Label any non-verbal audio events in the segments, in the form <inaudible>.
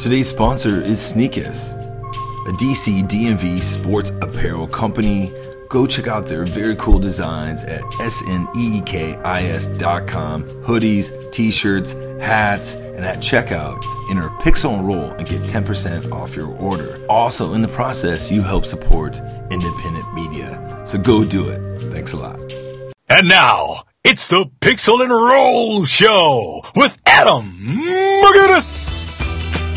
Today's sponsor is Sneekis, a DC DMV sports apparel company. Go check out their very cool designs at sneekis.com. Hoodies, t-shirts, hats, and at checkout, enter Pixel and Roll and get 10% off your order. Also, in the process, you help support independent media. So go do it. Thanks a lot. And now, it's the Pixel and Roll Show with Adam McGinnis.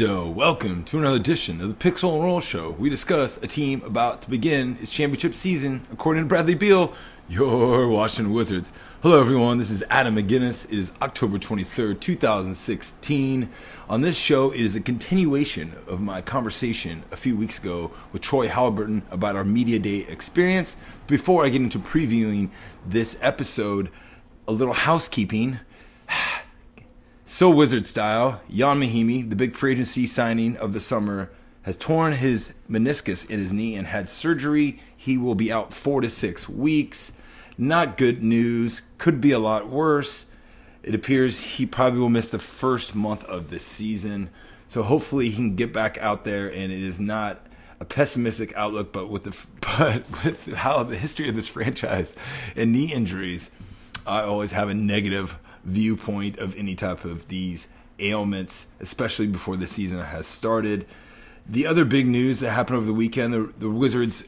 Doe? Welcome to another edition of the Pixel and Roll Show. We discuss a team about to begin its championship season. According to Bradley Beal, your <laughs> Washington Wizards. Hello, everyone. This is Adam McGinnis. It is October 23rd, 2016. On this show, it is a continuation of my conversation a few weeks ago with Troy Haliburton about our Media Day experience. Before I get into previewing this episode, a little housekeeping. <sighs> So Wizard style, Jan Mahinmi, the big free agency signing of the summer, has torn his meniscus in his knee and had surgery. He will be out four to six weeks. Not good news. Could be a lot worse. It appears he probably will miss the first month of this season. So hopefully he can get back out there, and it is not a pessimistic outlook, but with the <laughs> but with how the history of this franchise and knee injuries, I always have a negative viewpoint of any type of these ailments, especially before the season has started. The other big news that happened over the weekend, the, the Wizards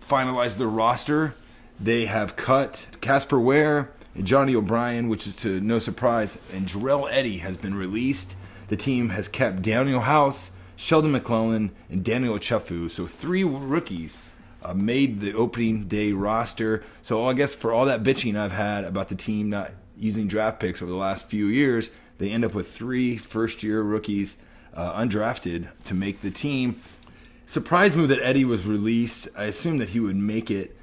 finalized their roster. They have cut Casper Ware and Johnny O'Bryant, which is to no surprise, and Jarell Eddie has been released. The team has kept Danuel House, Sheldon McClellan, and Daniel Chefu. So three rookies uh, made the opening day roster. So I guess for all that bitching I've had about the team not using draft picks over the last few years, they end up with three first year rookies uh, undrafted to make the team. Surprise move that Eddie was released. I assumed that he would make it.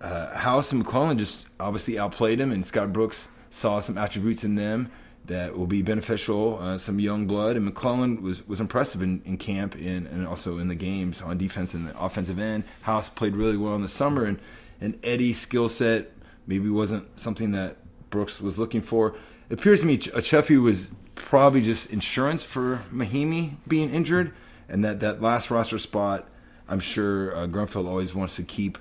Uh, House and McClellan just obviously outplayed him, and Scott Brooks saw some attributes in them that will be beneficial. Uh, some young blood, and McClellan was, was impressive in, in camp and, and also in the games on defense and the offensive end. House played really well in the summer, and, and Eddie's skill set maybe wasn't something that Brooks was looking for. It appears to me Ch- Chefu was probably just insurance for Mahinmi being injured, and that, that last roster spot, I'm sure uh, Grunfeld always wants to keep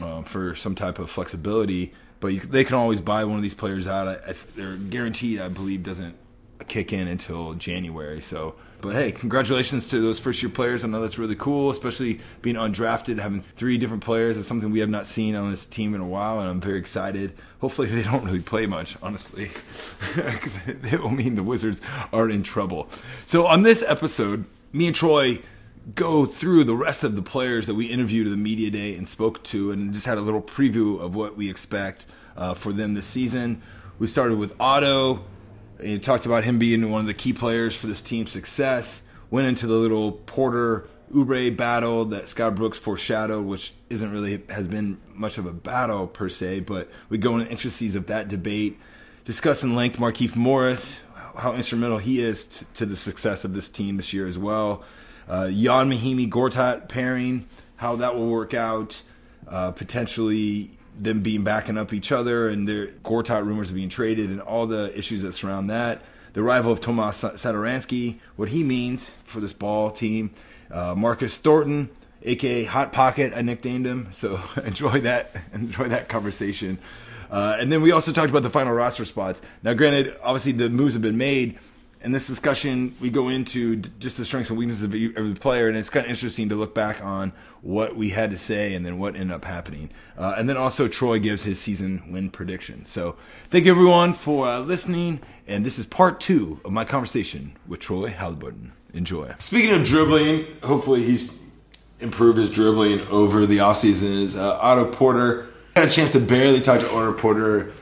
um, for some type of flexibility. But you, they can always buy one of these players out. I, I, they're guaranteed, I believe, doesn't kick in until January. So, but hey, congratulations to those first year players. I know that's really cool, especially being undrafted, having three different players is something we have not seen on this team in a while, and I'm very excited. Hopefully, <laughs> they don't really play much, honestly, <laughs> because <laughs> it will mean the Wizards are in trouble. So, on this episode, me and Troy go through the rest of the players that we interviewed at the media day and spoke to, and just had a little preview of what we expect uh, for them this season. We started with Otto. He talked about him being one of the key players for this team's success. Went into the little Porter Oubre battle that Scott Brooks foreshadowed, which isn't really has been much of a battle per se, but we go into the intricacies of that debate. Discuss in length Markieff Morris, how instrumental he is t- to the success of this team this year as well. Uh, Jan Mahinmi Gortat pairing, how that will work out. Uh, potentially them being backing up each other and their Gortat rumors being traded and all the issues that surround that. The arrival of Tomas Satoransky, what he means for this ball team. Uh, Marcus Thornton, aka Hot Pocket, I nicknamed him. So <laughs> enjoy that, enjoy that conversation. Uh, and then we also talked about the final roster spots. Now, granted, obviously the moves have been made. In this discussion, we go into just the strengths and weaknesses of every player, and it's kind of interesting to look back on what we had to say and then what ended up happening. Uh, and then also, Troy gives his season win prediction. So, thank you everyone for uh, listening, and this is part two of my conversation with Troy Haliburton. Enjoy. Speaking of dribbling, hopefully he's improved his dribbling over the offseason. Is uh, Otto Porter had a chance to barely talk to Otto Porter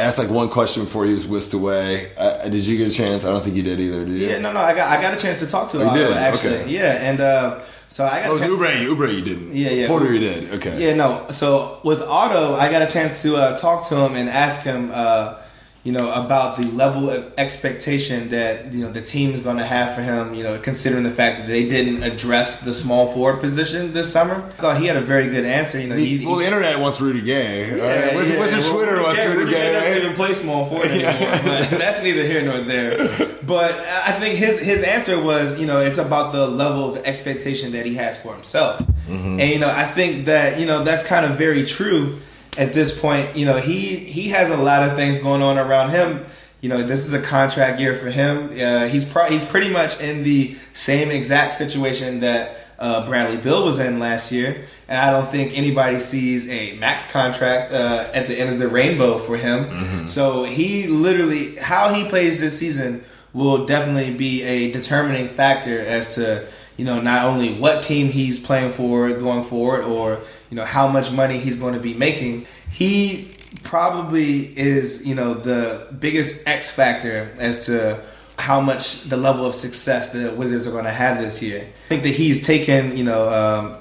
ask like one question before he was whisked away. Uh, did you get a chance? I don't think you did either. Did you? Yeah, no, no, I got I got a chance to talk to Oh, you did? actually. Okay. Yeah, and uh, so I got Oh, a it was chance. Oubre. Oubre, you didn't. Yeah, yeah. Porter, you did. Okay. Yeah, no. So with Otto, I got a chance to uh, talk to him and ask him, uh, you know, about the level of expectation that you know the team's going to have for him. You know, considering the fact that they didn't address the small forward position this summer. I thought he had a very good answer. You know, he, well, the internet wants Rudy Gay. Yeah, Alright, what's, yeah, what's your well, Twitter? Rudy Gay- Rudy Rudy Gay doesn't Gay? even play small forward anymore, but <laughs> that's neither here nor there. But I think his his answer was, you know, it's about the level of expectation that he has for himself, mm-hmm. and you know, I think that you know that's kind of very true at this point. You know, he he has a lot of things going on around him. You know, this is a contract year for him. Uh, he's pro- he's pretty much in the same exact situation that uh, Bradley Beal was in last year, and I don't think anybody sees a max contract uh, at the end of the rainbow for him. So he literally, how he plays this season will definitely be a determining factor as to you know not only what team he's playing for going forward, or you know how much money he's going to be making. He probably is you know the biggest X factor as to how much the level of success the Wizards are going to have this year. I think that he's taken, you know, um,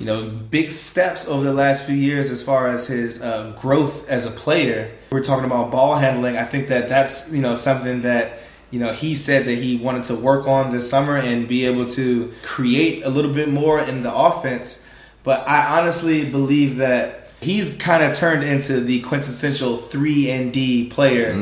you know, big steps over the last few years as far as his uh, growth as a player. We're talking about ball handling. I think that that's you know something that you know he said that he wanted to work on this summer and be able to create a little bit more in the offense. But I honestly believe that he's kind of turned into the quintessential three and D player.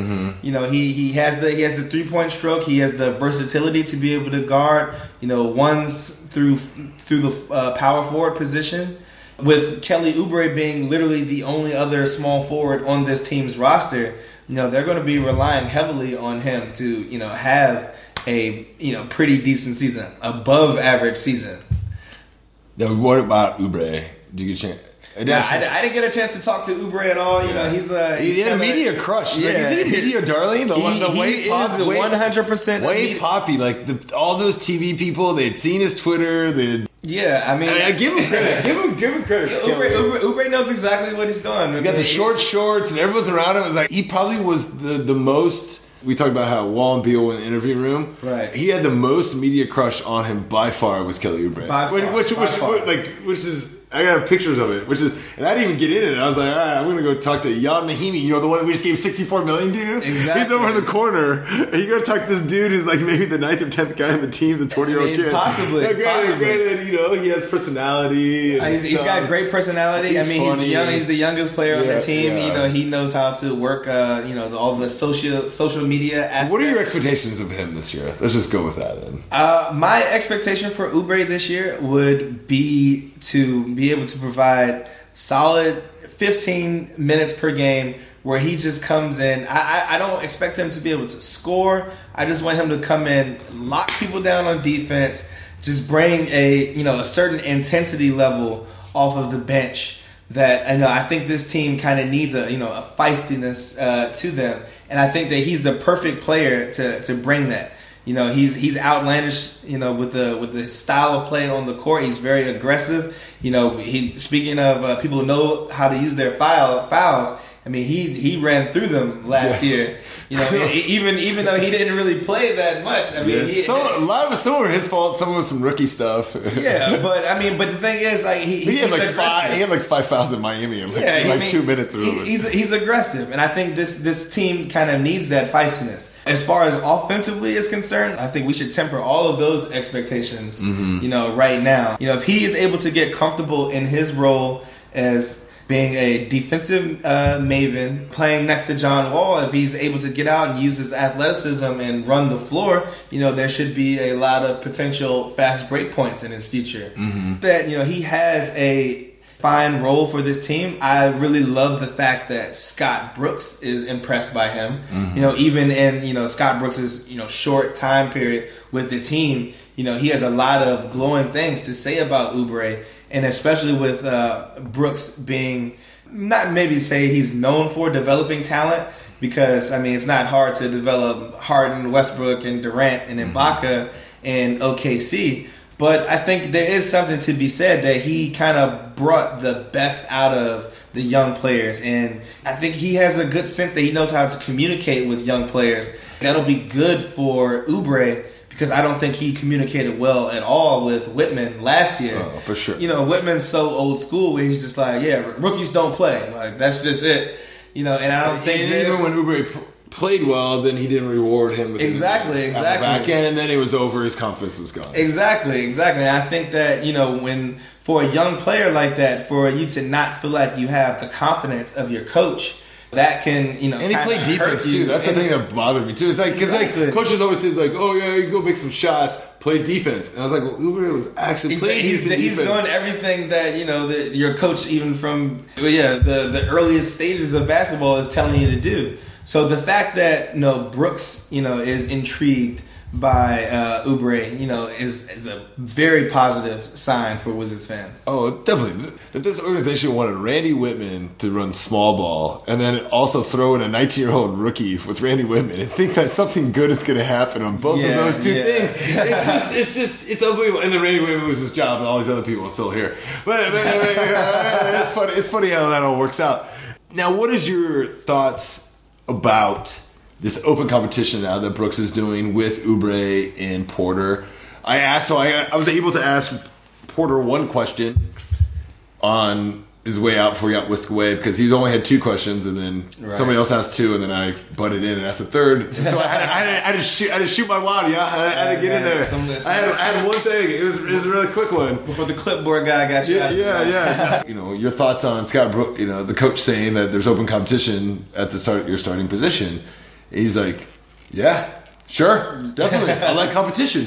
You know, he he has the he has the three point stroke. He has the versatility to be able to guard. You know, ones through through the uh, power forward position. With Kelly Oubre being literally the only other small forward on this team's roster, you know they're going to be relying heavily on him to you know have a you know pretty decent season, above average season. Now, what about Oubre? Did you get a chance? Yeah, I, I didn't get a chance to talk to Oubre at all. You know, he's a He he's had a media crush. Like, Yeah. is he a media darling? The, He, the he Wade is one hundred percent. Wade Poppy, like the, all those TV people, they'd seen his Twitter. They'd Yeah, I mean, I, I give him credit. <laughs> give him give him credit. Oubre, Oubre, Oubre knows exactly what he's doing. He got the short shorts, and everyone's around him. It was like he probably was the the most. We talked about how Wall and Beal were in the interview room. Right. He had the most media crush on him by far was Kelly Oubre. By which, far, which, by which, far. which- like which is I got pictures of it. Which is and I didn't even get in it. I was like, all right, I'm gonna go talk to Yad Mahinmi. You know the one we just gave 64 million to. Exactly. He's over in the corner. And you gotta talk to this dude who's like maybe the ninth or tenth guy on the team, the 20 year old I mean, kid. possibly, Yeah, granted, possibly. granted, you know he has personality. He's, he's got great personality. I mean, funny. he's young. He's the youngest player on the team. yeah. You know, he knows how to work. Uh, you know, the, all the social social media aspects. What are your expectations of him this year? Let's just go with that then. Uh, my expectation for Oubre this year would be to be able to provide solid 15 minutes per game where he just comes in. I, I, I don't expect him to be able to score. I just want him to come in, lock people down on defense, just bring a you know a certain intensity level off of the bench that I know I think this team kind of needs a you know a feistiness uh, to them, and I think that he's the perfect player to to bring that. You know, he's he's outlandish. You know, with the with the style of play on the court, he's very aggressive. You know, he speaking of uh, people who know how to use their file fouls. I mean, he he ran through them last Yeah. year. You know, <laughs> even even though he didn't really play that much. I mean, Yeah, he, some, a lot of some were his fault. Some was some rookie stuff. <laughs> yeah, but I mean, but the thing is, like he, he had like aggressive. five. He had like five fouls in Miami in like, Yeah, like mean, two minutes he- he's he's aggressive, and I think this this team kind of needs that feistiness. As far as offensively is concerned, I think we should temper all of those expectations. Mm-hmm. You know, right now, you know, if he is able to get comfortable in his role as being a defensive uh, maven, playing next to John Wall, if he's able to get out and use his athleticism and run the floor, you know, there should be a lot of potential fast break points in his future. That you know he has a fine role for this team. I really love the fact that Scott Brooks is impressed by him. You know, even in you know Scott Brooks's you know short time period with the team, you know he has a lot of glowing things to say about Oubre, and especially with uh, Brooks being not maybe say he's known for developing talent because I mean it's not hard to develop Harden, Westbrook, and Durant and Ibaka in OKC. But I think there is something to be said that he kind of brought the best out of the young players, and I think he has a good sense that he knows how to communicate with young players. That'll be good for Oubre because I don't think he communicated well at all with Wittman last year. Oh, for sure. You know, Wittman's so old school where he's just like, yeah, rookies don't play. Like that's just it. You know, and I don't think And that- even when Oubre p- played well, then he didn't reward him with Exactly, exactly. back end, and then it was over. His confidence was gone. Exactly, exactly. I think that you know when for a young player like that, for you to not feel like you have the confidence of your coach, that can you know. And he played defense too. That's the thing that bothered me too. It's like because Exactly. like coaches always says like, oh yeah, you go make some shots, play defense, and I was like, well, Oubre was actually He's, playing he's, he's doing everything that you know that your coach, even from yeah the the earliest stages of basketball, is telling you to do. So the fact that you know Brooks, you know, is intrigued by uh, Oubre, you know, is is a very positive sign for Wizards fans. Oh, definitely. That this organization wanted Randy Wittman to run small ball, and then also throw in a 19 year old rookie with Randy Wittman, and think that something good is going to happen on both Yeah, of those two yeah. things. <laughs> It's just, it's just, it's unbelievable. And then Randy Wittman loses his job, and all these other people are still here. But, but, uh, it's funny. It's funny how that all works out. Now, what is your thoughts about this open competition now that Brooks is doing with Oubre and Porter? I asked, so I, I was able to ask Porter one question on his way out before he got whisked away because he only had two questions and then Right. somebody else asked two and then I butted in and asked the third. So I had, to, I, had to, I, had to shoot, I had to shoot my wad, yeah. I had, I had to get in there. some- some- I, had, I had one thing. It was, it was a really quick one. Before the clipboard guy got you, Yeah, yeah, yeah. <laughs> <laughs> you know, your thoughts on Scott Brook, you know, the coach saying that there's open competition at the start your starting position. He's like, Yeah, sure, definitely. I like competition.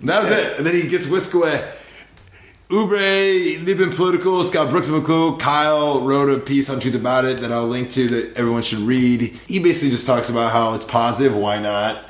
And that was it. And then he gets whisked away. Oubre, they've been political. Scott Brooks political. Kyle wrote a piece on Truth About It that I'll link to that everyone should read. He basically just talks about how it's positive, why not?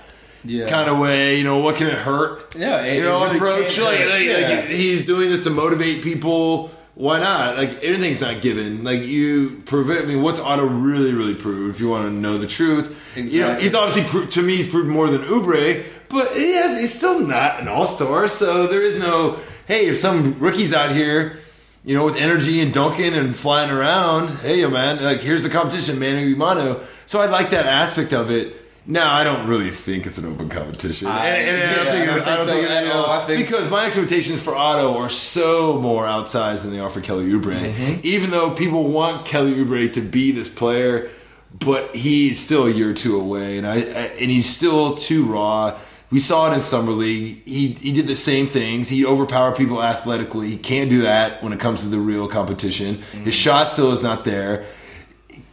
Yeah. Kind of way, you know, what can it hurt? Yeah, it- you know, it really approach. Like, like, Yeah. like, he's doing this to motivate people. Why not? Like anything's not given. Like you prove it. I mean, what's Otto really, really prove? If you want to know the truth, you know, he's obviously pro- to me he's proved more than Oubre, but he has, he's still not an all star. So there is no hey, if some rookies out here, you know, with energy and dunking and flying around, hey man, like here's the competition, mano a mano. So I like that aspect of it. Now I don't really think it's an open competition, I- And- and I don't think, I don't think so at is. all. I think- because my expectations for Otto are so more outsized than they are for Kelly Oubre. Mm-hmm. Even though people want Kelly Oubre to be this player, but he's still a year or two away, and I, I and he's still too raw. We saw it in summer league. He he did the same things. He overpowered people athletically. He can't do that when it comes to the real competition. Mm-hmm. His shot still is not there.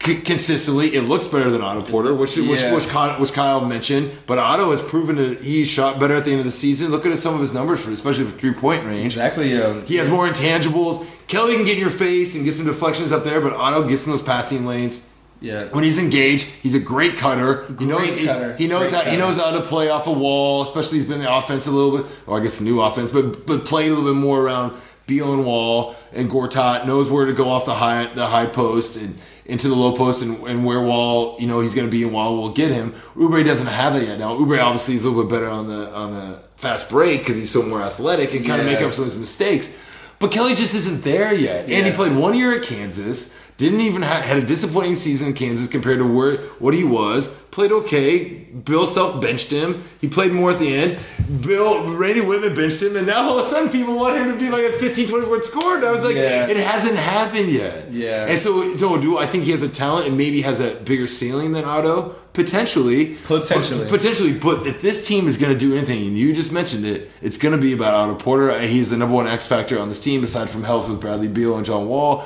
C- consistently, it looks better than Otto Porter, which which Yeah. which, Kyle, which Kyle mentioned. But Otto has proven that he's shot better at the end of the season. Look at some of his numbers for, especially for three point range. Exactly. Um, He has more intangibles. Kelly can get in your face and get some deflections up there, but Otto gets in those passing lanes. yeah. When he's engaged, he's a great cutter. You know, Great he, cutter. he knows Great how he knows how to play off a wall. Especially he's been the offense a little bit, or I guess the new offense, but but played a little bit more around Beal and Wall and Gortat knows where to go off the high the high post and into the low post and, and where Wall you know he's going to be and Wall will get him. Oubre doesn't have that yet. Now Oubre obviously is a little bit better on the on the fast break because he's so more athletic and kind of make up some of his mistakes. But Kelly just isn't there yet, and he played one year at Kansas. Didn't even ha had a disappointing season in Kansas compared to where what he was. Played okay. Bill Self benched him. He played more at the end. Bill Randy Wittman benched him, and now all of a sudden people want him to be like a 15, 20 point scorer. And I was like, Yeah. it hasn't happened yet. Yeah. And so, so do I think he has a talent and maybe has a bigger ceiling than Otto? Potentially. Potentially. Potentially. But if this team is going to do anything, and you just mentioned it, it's going to be about Otto Porter. He's the number one X factor on this team, aside from health with Bradley Beal and John Wall.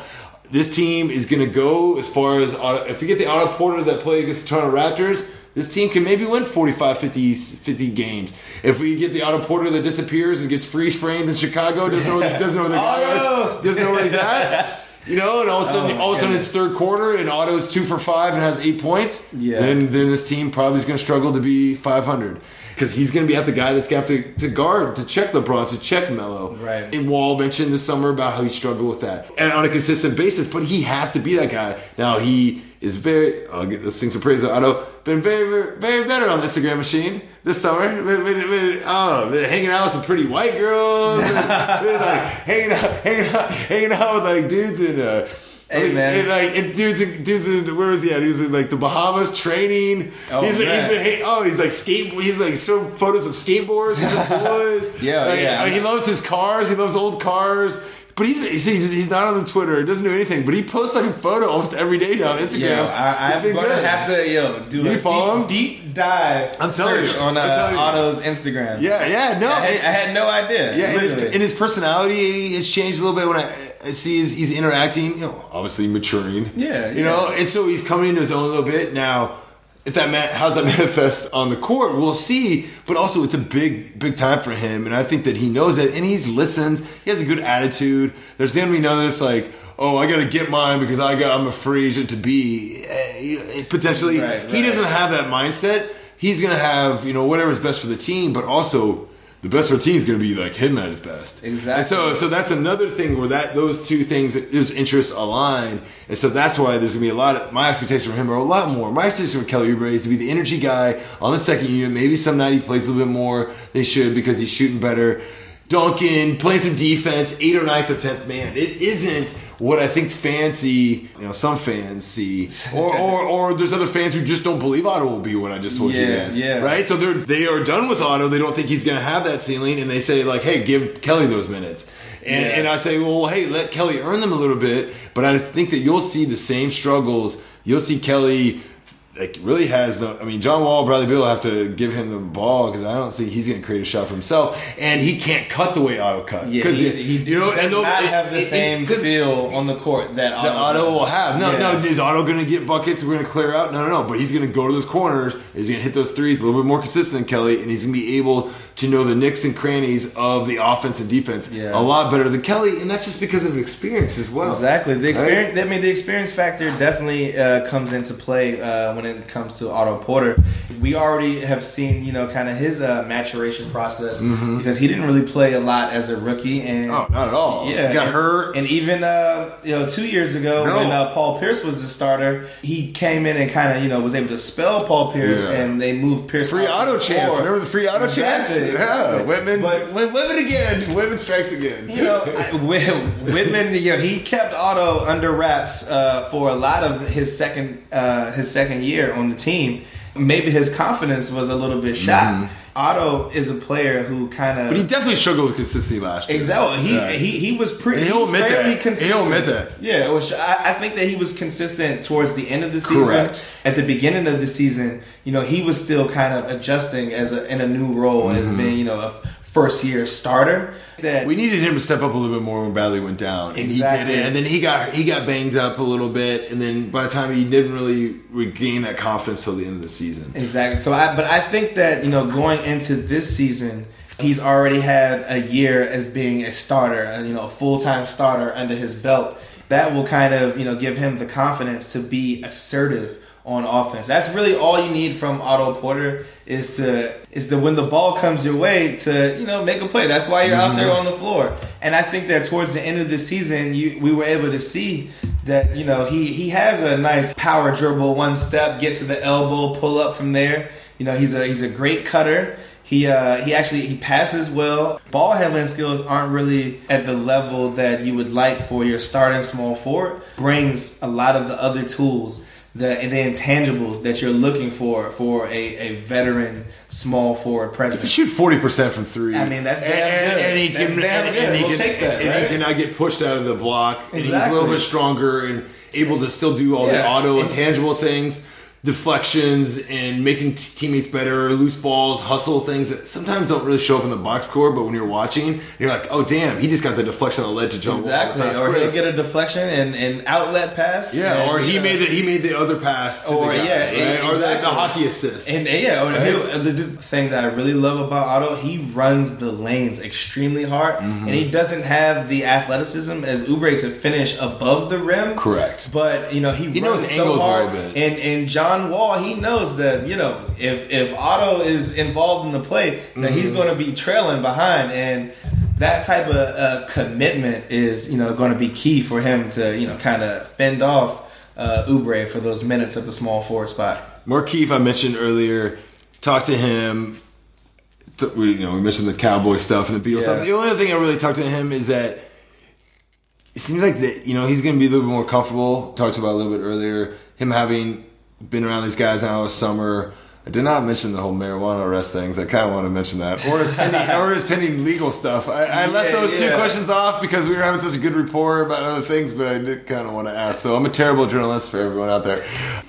This team is going to go as far as if you get the Otto Porter that played against the Toronto Raptors. This team can maybe win 45, 50, 50 games. If we get the Otto Porter that disappears and gets freeze framed in Chicago, doesn't know, <laughs> doesn't know where the guy Otto! is, oh, doesn't know where he's at, <laughs> you know, and all of a sudden, Oh, all of a sudden it's third quarter and Otto's two for five and has eight points. Yeah. Then then this team probably is going to struggle to be 500 because he's going to be at the guy that's going to have to, to guard, to check LeBron, to check Melo. Right. And Wall mentioned this summer about how he struggled with that and on a consistent basis, but he has to be that guy. Now he is very. I'll get this thing some praise. Otto been very, very, very better on the Instagram machine this summer. Been, been, been, oh, been hanging out with some pretty white girls. <laughs> been, like hanging out, hanging out, hanging out with like dudes in. Uh, Hey, like, man. and, like and dudes, in, dudes in where was he at? He was in like the Bahamas training. Oh, he's been, he's man. been, hey, oh, he's like skate. He's like showing photos of skateboards with his <laughs> boys. Yeah, Like, yeah. like, he loves his cars. He loves old cars. But he's he's not on the Twitter. He doesn't do anything. But he posts like a photo almost every day now on Instagram. Yo, I, I'm gonna good. have to yo do You a follow him? deep, deep dive I'm search you. on I'm uh. Otto's Instagram. Yeah, yeah, no. I had, I had no idea. Yeah, and his, and his personality has changed a little bit when I, I see he's, he's interacting. You know, obviously maturing. Yeah, you know, and so he's coming into his own a little bit now. If that man, how's that <laughs> manifest on the court, we'll see. But also, it's a big, big time for him, and I think that he knows it, and he's listens. He has a good attitude. There's gonna be none of this like, oh, I gotta get mine because I got I'm a free agent to be. Eh, Potentially, Right, he doesn't have that mindset. He's gonna have you know whatever's best for the team, but also the best routine is gonna be like him at his best. Exactly. And so so that's another thing where that those two things those interests align, and so that's why there's gonna be a lot of my expectations from him are a lot more. My expectation from Kelly Oubre is to be the energy guy on the second unit. Maybe some night he plays a little bit more than he should because he's shooting better. Duncan playing some defense, eight or ninth or tenth man. It isn't what I think fans see, you know, some fans see, or, or or there's other fans who just don't believe Otto will be what I just told you Yeah, guys, yeah. right? So they're they are done with Otto. They don't think he's going to have that ceiling, and they say like, hey, give Kelly those minutes. And, Yeah. and I say, well, hey, let Kelly earn them a little bit. But I just think that you'll see the same struggles. You'll see Kelly like really has no. I mean, John Wall, Bradley Beal have to give him the ball because I don't think he's going to create a shot for himself, and he can't cut the way Otto cut. yeah, 'Cause he, he you know, does and not have the it- same feel on the court that Otto, that Otto will have. No, Yeah. no, is Otto going to get buckets? We're going to clear out? No, no, no. But he's going to go to those corners. He's going to hit those threes a little bit more consistent than Kelly, and he's going to be able to know the nicks and crannies of the offense and defense Yeah. a lot better than Kelly, and that's just because of experience as well. Exactly. The Right? experience. I mean, the experience factor definitely uh, comes into play uh, when it comes to Otto Porter. We already have seen, you know, kind of his uh, maturation process because he didn't really play a lot as a rookie, and Mm-hmm. Oh, not at all. Yeah, He got and, hurt. and even uh, you know, two years ago No. when uh, Paul Pierce was the starter, he came in and kind of you know was able to spell Paul Pierce, Yeah. and they moved Pierce Free Otto chance. floor. Remember the free Otto Exactly, chance? exactly. Yeah, Wittman. But- Wittman again. <laughs> Wittman strikes again. You know, I- <laughs> Wittman, you know, he kept Otto under wraps uh, for a lot of his second uh, his second year on the team. Maybe his confidence was a little bit shot. Otto is a player who kind of Mm-hmm. but he definitely struggled with consistency last year. Exactly. He, Yeah. he he was pretty. He'll he admit fairly that. consistent. He'll admit that. Yeah, it was, I, I think that he was consistent towards the end of the season. Correct. At the beginning of the season, you know, he was still kind of adjusting as a in a new role as being you know a first year starter. That We needed him to step up a little bit more when Bradley went down, and Exactly. he did it. And then he got he got banged up a little bit, and then by the time he didn't really regain that confidence till the end of the season. Exactly. So, I, but I think that you know, going into this season, he's already had a year as being a starter, and you know, a full time starter under his belt. That will kind of you know give him the confidence to be assertive on offense. That's really all you need from Otto Porter is to is to when the ball comes your way to you know make a play. That's why you're out there on the floor. And I think that towards the end of the season, you we were able to see that you know he he has a nice power dribble, one step, get to the elbow, pull up from there. You know he's a he's a great cutter. He uh, he actually he passes well. Ball handling skills aren't really at the level that you would like for your starting small forward. Brings a lot of the other tools the the intangibles that you're looking for for a, a veteran small forward presence. He shoot forty percent from three. I mean, that's damn and, good. and he That's can, damn and, good. and he We'll can, take that, and right? he cannot get pushed out of the block. And he's a little bit stronger and able to still do all the Otto intangible things, deflections, and making t- teammates better, loose balls, hustle things that sometimes don't really show up in the box score. But when you're watching, you're like, oh damn, he just got the deflection on the ledge to jump. Exactly, or he'll get a deflection and an outlet pass. yeah, and, or he uh, made the he made the other pass, to Or, the guy, yeah, right? or the, the hockey assist. And yeah, Right. the, the thing that I really love about Otto, he runs the lanes extremely hard, Mm-hmm. and he doesn't have the athleticism as Oubre to finish above the rim. Correct. But you know he, He runs knows so hard, and and John Wall, he knows that you know if if Otto is involved in the play, that Mm-hmm. he's going to be trailing behind, and that type of uh, commitment is you know going to be key for him to you know kind of fend off uh, Oubre for those minutes at the small forward spot. Markieff, I mentioned earlier, talked to him. We, you know, we mentioned the cowboy stuff and the Beatles Yeah. stuff. The only other thing I really talked to him is that it seems like that you know he's going to be a little bit more comfortable. Talked about a little bit earlier him having been around these guys now this summer. I did not mention the whole marijuana arrest things. I kind of want to mention that, or is pending, or his pending legal stuff. I, I left Yeah, those two questions off because we were having such a good rapport about other things, but I did kind of want to ask. So I'm a terrible journalist for everyone out there.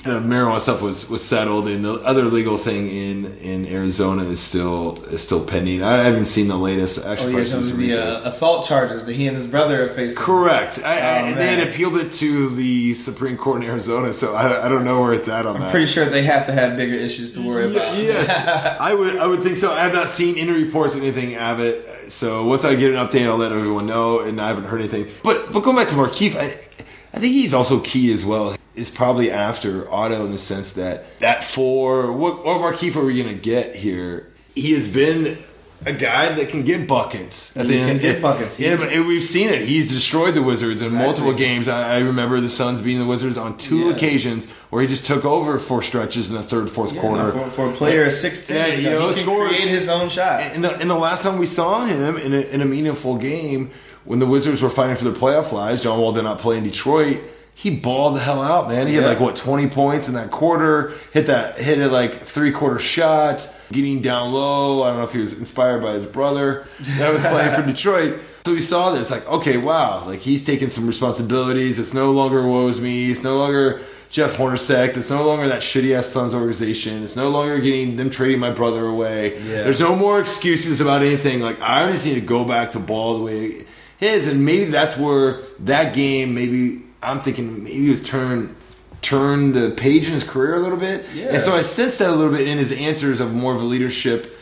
The marijuana stuff was, was settled, and the other legal thing in, in Arizona is still is still pending. I haven't seen the latest. Oh yeah, some the uh, assault charges that he and his brother are facing. Correct. I, I, Oh, they had appealed it to the Supreme Court in Arizona, so I, I don't know where it's at on I'm that. Pretty sure they have to have bigger issues to worry about. Yes, <laughs> I would. I would think so. I have not seen any reports or anything of it. So once I get an update, I'll let everyone know. And I haven't heard anything. But but going back to Markieff, I, I think he's also key as well. Is probably after Otto in the sense that that for what what Markieff are we going to get here? He has been. A guy that can get buckets. At He the can end. get buckets. Yeah, but we've seen it. He's destroyed the Wizards in Exactly. multiple games. I, I remember the Suns beating the Wizards on two Yeah. occasions where he just took over for stretches in the third, fourth Yeah, quarter. no, for, for a player six ten, Yeah, you know, he can scored- create his own shot. And the, and the last time we saw him in a, in a meaningful game, when the Wizards were fighting for their playoff lives, John Wall did not play in Detroit. He balled the hell out, man. He had like what twenty points in that quarter. Hit that hit it like three quarter shot. Getting down low. I don't know if he was inspired by his brother that was playing for <laughs> Detroit. So we saw this, like, okay, wow, like he's taking some responsibilities. It's no longer woes me. It's no longer Jeff Hornacek. It's no longer that shitty ass Suns organization. It's no longer getting them trading my brother away. Yeah. There's no more excuses about anything. Like I just need to go back to ball the way his, and maybe that's where that game. Maybe I'm thinking maybe it was turn turn the page in his career a little bit. Yeah. And so I sensed that a little bit in his answers of more of a leadership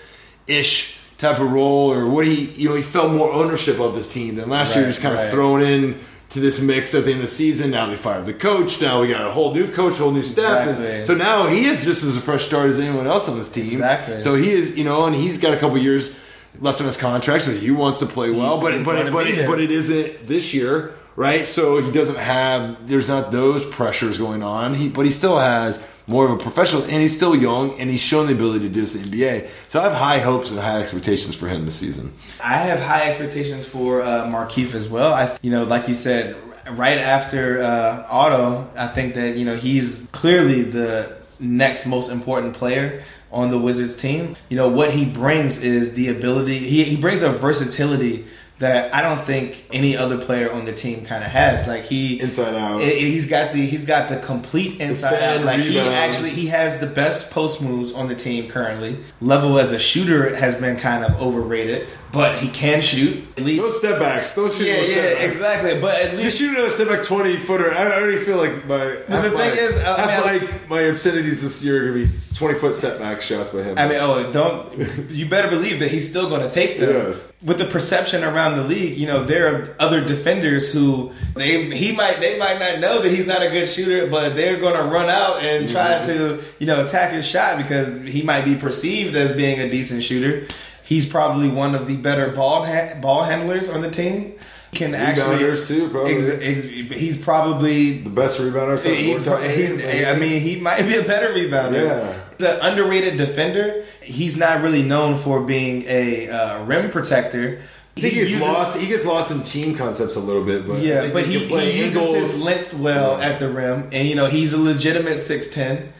ish type of role, or what he you know he felt more ownership of this team than last year. Right, Just kind right. of thrown in. To this mix at the end of the season. Now they fired the coach. Now we got a whole new coach, whole new staff. Exactly. So now he is just as a fresh start as anyone else on this team. Exactly. So he is, you know, and he's got a couple years left on his contract, so he wants to play well. He's- but he's but but it, but it isn't this year, right? So he doesn't have. There's not those pressures going on. He but he still has more of a professional, and he's still young, and he's shown the ability to do this in the NBA. So I have high hopes and high expectations for him this season. I have high expectations for uh, Markieff as well. I, you know, like you said, right after uh, Otto, I think that you know he's clearly the next most important player on the Wizards team. You know what he brings is the ability. He he brings a versatility that I don't think any other player on the team kind of has. Like he Inside out. it- it- he's got the he's got the complete inside Defend, out. Like he rebound. actually he has the best post moves on the team currently. Level as a shooter has been kind of overrated, but he can shoot at least. Those step backs. Don't shoot yeah, yeah, exactly. But at You least shoot a step back twenty footer. I already feel like my the thing my, is, uh, half I mean, my, my obscenities this year are gonna be twenty foot setback shots by him. I mean, oh, don't you better believe that he's still going to take them. Yes. With the perception around the league, you know, there are other defenders who they he might they might not know that he's not a good shooter, but they're going to run out and try to you know attack his shot because he might be perceived as being a decent shooter. He's probably one of the better ball ha- ball handlers on the team. Can actually too, probably. Ex- ex- he's probably the best rebounder. so he, he- I mean, he might be a better rebounder. Yeah. He's an underrated defender. He's not really known for being a uh, rim protector. I think he gets uses- lost. He gets lost in team concepts a little bit, but Yeah, but he, play he uses his length well Yeah. at the rim, and you know he's a legitimate six ten.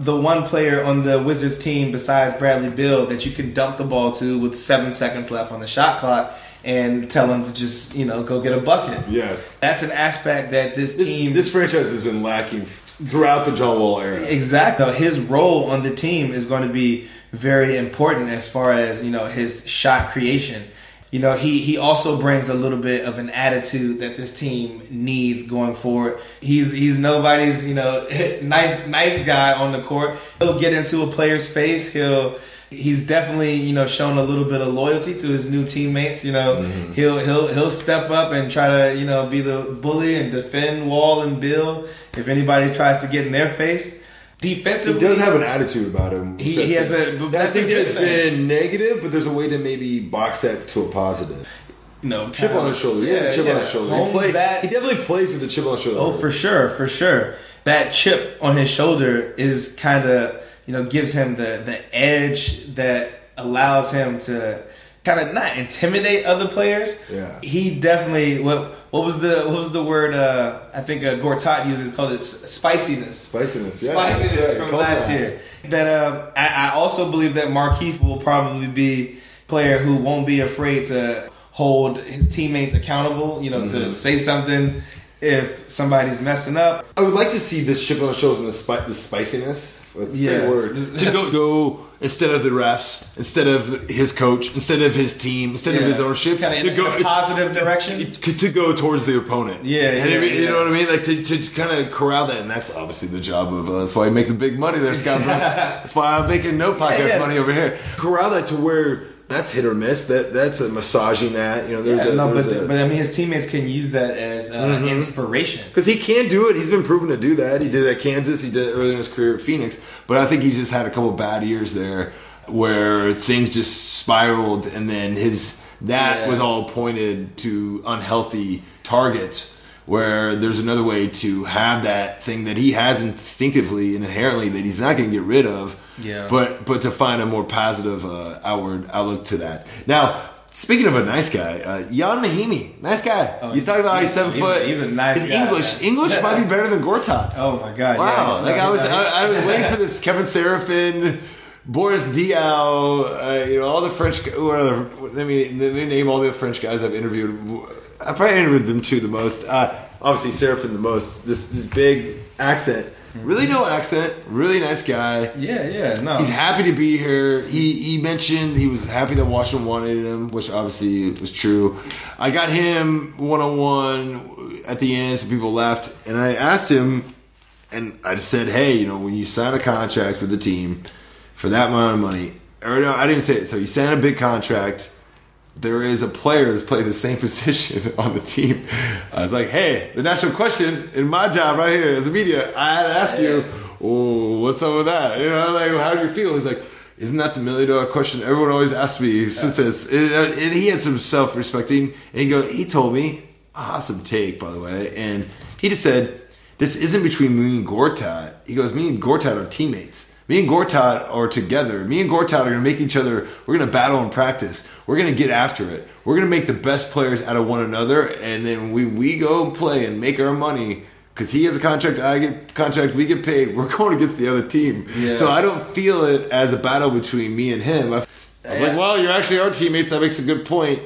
The one player on the Wizards team besides Bradley Beal that you can dump the ball to with seven seconds left on the shot clock and tell him to just you know go get a bucket. Yes, That's an aspect that this, this, team this franchise has been lacking throughout the John Wall era. Exactly. His role on the team is going to be very important as far as, you know, his shot creation. You know, he, he also brings a little bit of an attitude that this team needs going forward. He's he's nobody's, you know, <laughs> nice nice guy on the court. He'll get into a player's face. He'll he's definitely, you know, shown a little bit of loyalty to his new teammates. You know, mm-hmm. he'll he'll he'll step up and try to, you know, be the bully and defend Wall and Beal if anybody tries to get in their face. Defensively, he does have an attitude about him. He- he has a- but I think good it's thing. been negative, but there's a way to maybe box that to a positive. No Chip kind on his shoulder. Yeah, chip on his shoulder. He, hone play, that- he definitely plays with a chip on his shoulder. Oh, for sure, for sure. That chip on his shoulder is kind of you know gives him the the edge that allows him to kind of not intimidate other players. Yeah. he definitely what what was the what was the word? Uh, I think uh, Gortat uses called it spiciness. Spiciness, yeah, spiciness right. from Called last that. year. That uh, I, I also believe that Markieff will probably be a player who won't be afraid to hold his teammates accountable. You know, Mm-hmm. to say something if somebody's messing up. I would like to see this chip on the shoulder and the, spi- the spiciness. That's a Yeah. great word. <laughs> to go, go instead of the refs, instead of his coach, instead of his team, instead of his ownership, It's kinda in go in a <laughs> positive direction. To, to go towards the opponent. Yeah, I yeah, You know what I mean? Like to, to kind of corral that, and that's obviously the job of. Uh, that's why you make the big money there, Scott. <laughs> That's why I'm making no podcast yeah. money over here. Corral that to where that's hit or miss. That that's a massaging that. You know, there's Yeah, a, no, there's but, a- but I mean, his teammates can use that as uh, inspiration. Because he can do it. He's been proven to do that. He did it at Kansas. He did it earlier in his career at Phoenix. But I think he's just had a couple bad years there where things just spiraled, and then his that Yeah. was all pointed to unhealthy targets. Where there's another way to have that thing that he has instinctively and inherently that he's not going to get rid of. Yeah. But but to find a more positive uh, outward outlook to that. Now, speaking of a nice guy, uh, Jan Mahinmi, nice guy. Oh, he's talking about he's, he's- seven he's a- foot. he's a nice his guy, English man. English might be better than Gortat. Oh my god! Wow! yeah, like no, I was, no, I, I was waiting for this <laughs> Kevin Seraphin, Boris Diaw, uh, you know, all the French. What other? Let me let me name all the French guys I've interviewed. I probably interviewed them two the most. Uh, obviously, Seraphin the most. This this big accent, Mm-hmm. really no accent, really nice guy. yeah, yeah, no. He's happy to be here. He he mentioned he was happy that Washington wanted him, which obviously was true. I got him one on one at the end. Some people left, and I asked him, and I just said, "Hey, you know, when you sign a contract with the team for that amount of money, or no, I didn't say it. So you sign a big contract." There is a player that's playing the same <laughs> position on the team. I was like, "Hey, the national question in my job right here as a media, I had to ask you, oh, what's up with that? You know, like, how do you feel?" He's like, "Isn't that the million dollar question everyone always asks me since this?" And, uh, and he had some self respecting, and he go, he told me, awesome take by the way, and he just said, "This isn't between me and Gortat." He goes, "Me and Gortat are teammates." Me and Gortat are together. Me and Gortat are going to make each other. We're going to battle in practice. We're going to get after it. We're going to make the best players out of one another, and then we we go play and make our money. Because he has a contract, I get contract, we get paid. <laughs> We're going against the other team. Yeah. So I don't feel it as a battle between me and him. I, I was like, well, you're actually our teammates. That makes a good point.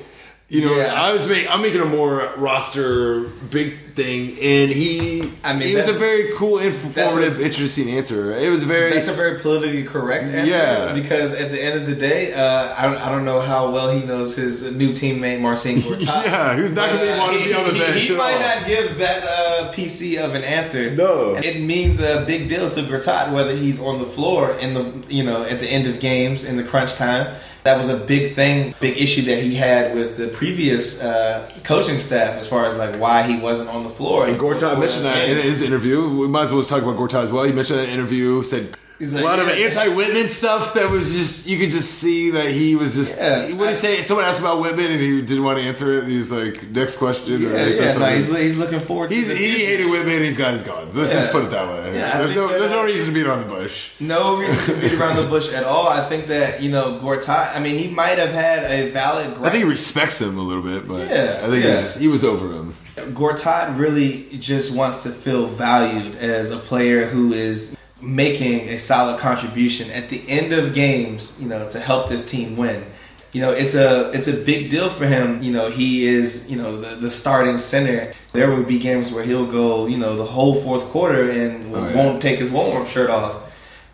You know, Yeah. I was making, I'm making a more roster big thing, and he, I mean, he was that- a very cool, informative, a- interesting answer. It was very, That's a very politically correct answer. Yeah. Because at the end of the day, uh, I, don't, I don't know how well he knows his new teammate Marcin <laughs> Gortat. Yeah, who's not gonna be uh, to he- be on the he- bench He at might all. not give that uh, PC of an answer. No. It means a big deal to Gortat whether he's on the floor in the you know at the end of games in the crunch time. That was a big thing, big issue that he had with the previous uh, coaching staff as far as like why he wasn't on the floor. And Gortat mentioned that in his interview. We might as well talk about Gortat as well. He mentioned that in an interview, said He's a like, lot of anti Wittman stuff that was just, you could just see that he was just, Yeah. what did he say? Someone asked about Wittman and he didn't want to answer it. He was like, next question. Yeah, he yeah, no, he's, he's looking forward to He's, he future. hated Wittman. He's got his gone. Let's Yeah. just put it that way. Yeah, there's no that, there's no reason to beat around the bush. No reason to beat around the bush at all. I think that you know Gortat. I mean, he might have had a valid. I think he respects him a little bit, but Yeah, I think yeah. he, was just, he was over him. Gortat really just wants to feel valued as a player who is making a solid contribution at the end of games. You know, to help this team win. You know, it's a it's a big deal for him. You know, he is you know the, the starting center. There would be games where he'll go you know the whole fourth quarter and Oh, yeah. won't take his warm up shirt off.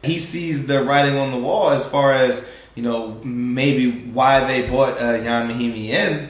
He sees the writing on the wall as far as you know maybe why they bought uh, Jan Mahinmi in.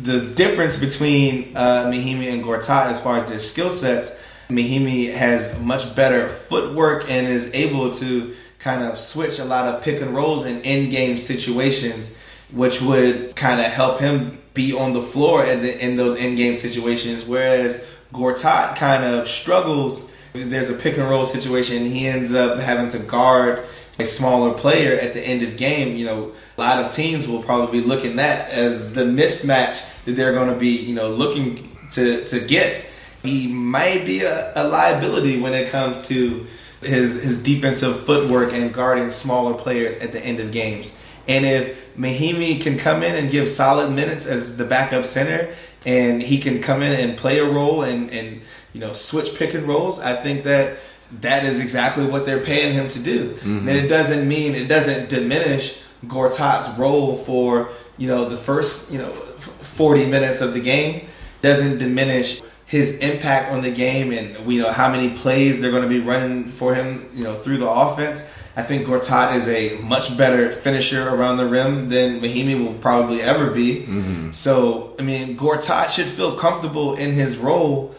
The difference between uh, Mahinmi and Gortat as far as their skill sets, Mahinmi has much better footwork and is able to kind of switch a lot of pick and rolls in in-game situations, which would kind of help him be on the floor in, the, in those in-game situations. Whereas Gortat kind of struggles. There's a pick and roll situation, he ends up having to guard a smaller player at the end of game, you know, a lot of teams will probably be looking at as the mismatch that they're going to be, you know, looking to to get. He might be a, a liability when it comes to his his defensive footwork and guarding smaller players at the end of games. And if Mahinmi can come in and give solid minutes as the backup center, and he can come in and play a role and and you know switch pick and rolls, I think that that is exactly what they're paying him to do. Mm-hmm. And it doesn't mean it doesn't diminish Gortat's role for you know the first you know forty minutes of the game. Doesn't diminish his impact on the game and you know how many plays they're going to be running for him you know through the offense. I think Gortat is a much better finisher around the rim than Mahinmi will probably ever be. Mm-hmm. So I mean Gortat should feel comfortable in his role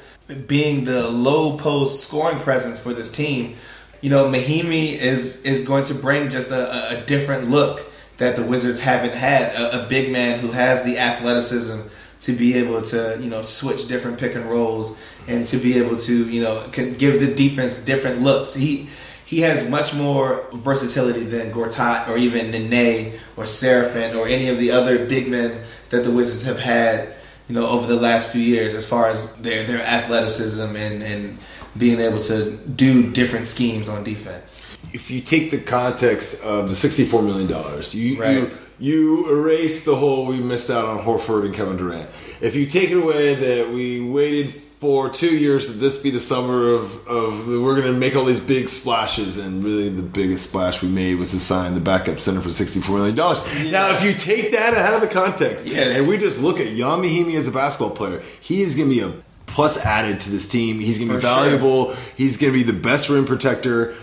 being the low post scoring presence for this team. You know Mahinmi is is going to bring just a, a- different look that the Wizards haven't had. A, a big man who has the athleticism to be able to you know switch different pick and rolls and to be able to you know give the defense different looks. He he has much more versatility than Gortat or even Nene or Seraphin or any of the other big men that the Wizards have had you know over the last few years as far as their their athleticism and and being able to do different schemes on defense. if you take the context of the sixty-four million dollars, you, Right. you you erase the whole we missed out on Horford and Kevin Durant. If you take it away that we waited for two years to this be the summer of of the, we're going to make all these big splashes, and really the biggest splash we made was to sign the backup center for sixty-four million dollars. Now, if you take that out of the context, Yeah. and we just look at Jan Mahinmi as a basketball player, he is going to be a plus added to this team. He's going to be For sure. valuable. He's going to be the best rim protector,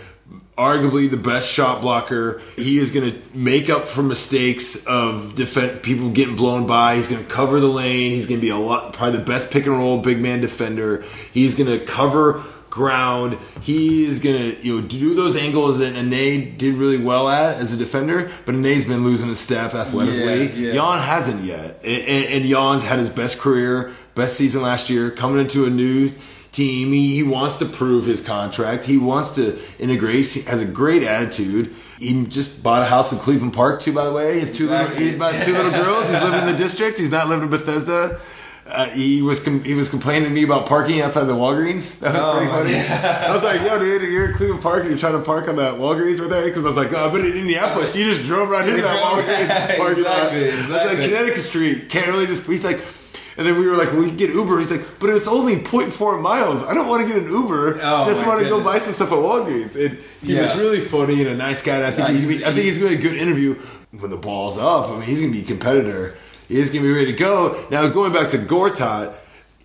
arguably the best shot blocker. He is going to make up for mistakes of defend people getting blown by. He's going to cover the lane. He's going to be a lot probably the best pick and roll big man defender. He's going to cover ground. He is going to you know do those angles that Nene did really well at as a defender, but Nene's been losing a step athletically. Yeah, yeah. Jan hasn't yet, and, and, and Jan's had his best career, best season last year, coming into a new team. He, he wants to prove his contract. He wants to integrate. He has a great attitude. He just bought a house in Cleveland Park too. By the way, his two Exactly. little, he bought two little girls. He's living in the district. He's not living in Bethesda. Uh, he was com- he was complaining to me about parking outside the Walgreens. <laughs> That was Oh, pretty funny. I was like, "Yo, dude, you're in Cleveland Park and you're trying to park on that Walgreens right there." Because I was like, "Oh, but in Indianapolis, you just drove right into that <laughs> Walgreens parking lot." Exactly, I was like, exactly. Connecticut Street can't really just. He's like, and then we were like, "Well, you can get Uber." He's like, "But it's only 0.4 miles. I don't want to get an Uber. Oh, just want to go buy some stuff at Walgreens." And he was really funny and a nice guy. And I think he's, gonna be, I think he's going to be a good interview when the ball's up. I mean, he's going to be a competitor. He's going to be ready to go. Now, going back to Gortat,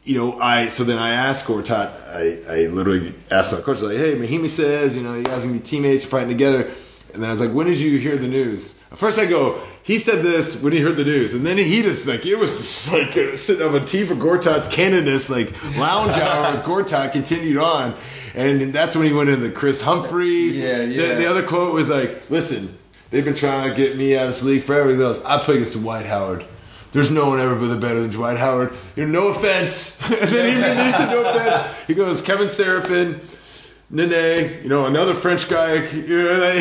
you know, I so then I asked Gortat. I, I literally asked him, of course, like, "Hey, Mahinmi says, you know, you guys gonna be teammates, you're fighting together." And then I was like, "When did you hear the news?" First, I go, "He said this when he heard the news," and then he just like it was just <laughs> like uh, sitting on a tee for Gortat's candidness, like lounge hour with Gortat continued on, and that's when he went into Kris Humphries. Yeah, The- yeah. The, other quote was like, "Listen, they've been trying to get me out of this league forever." He goes, "I play against Dwight Howard." There's no one ever been better than Dwight Howard. You know, no offense. <laughs> and then he, he said no offense. He goes, Kevin Seraphin, Nene, you know, another French guy. You <laughs> know,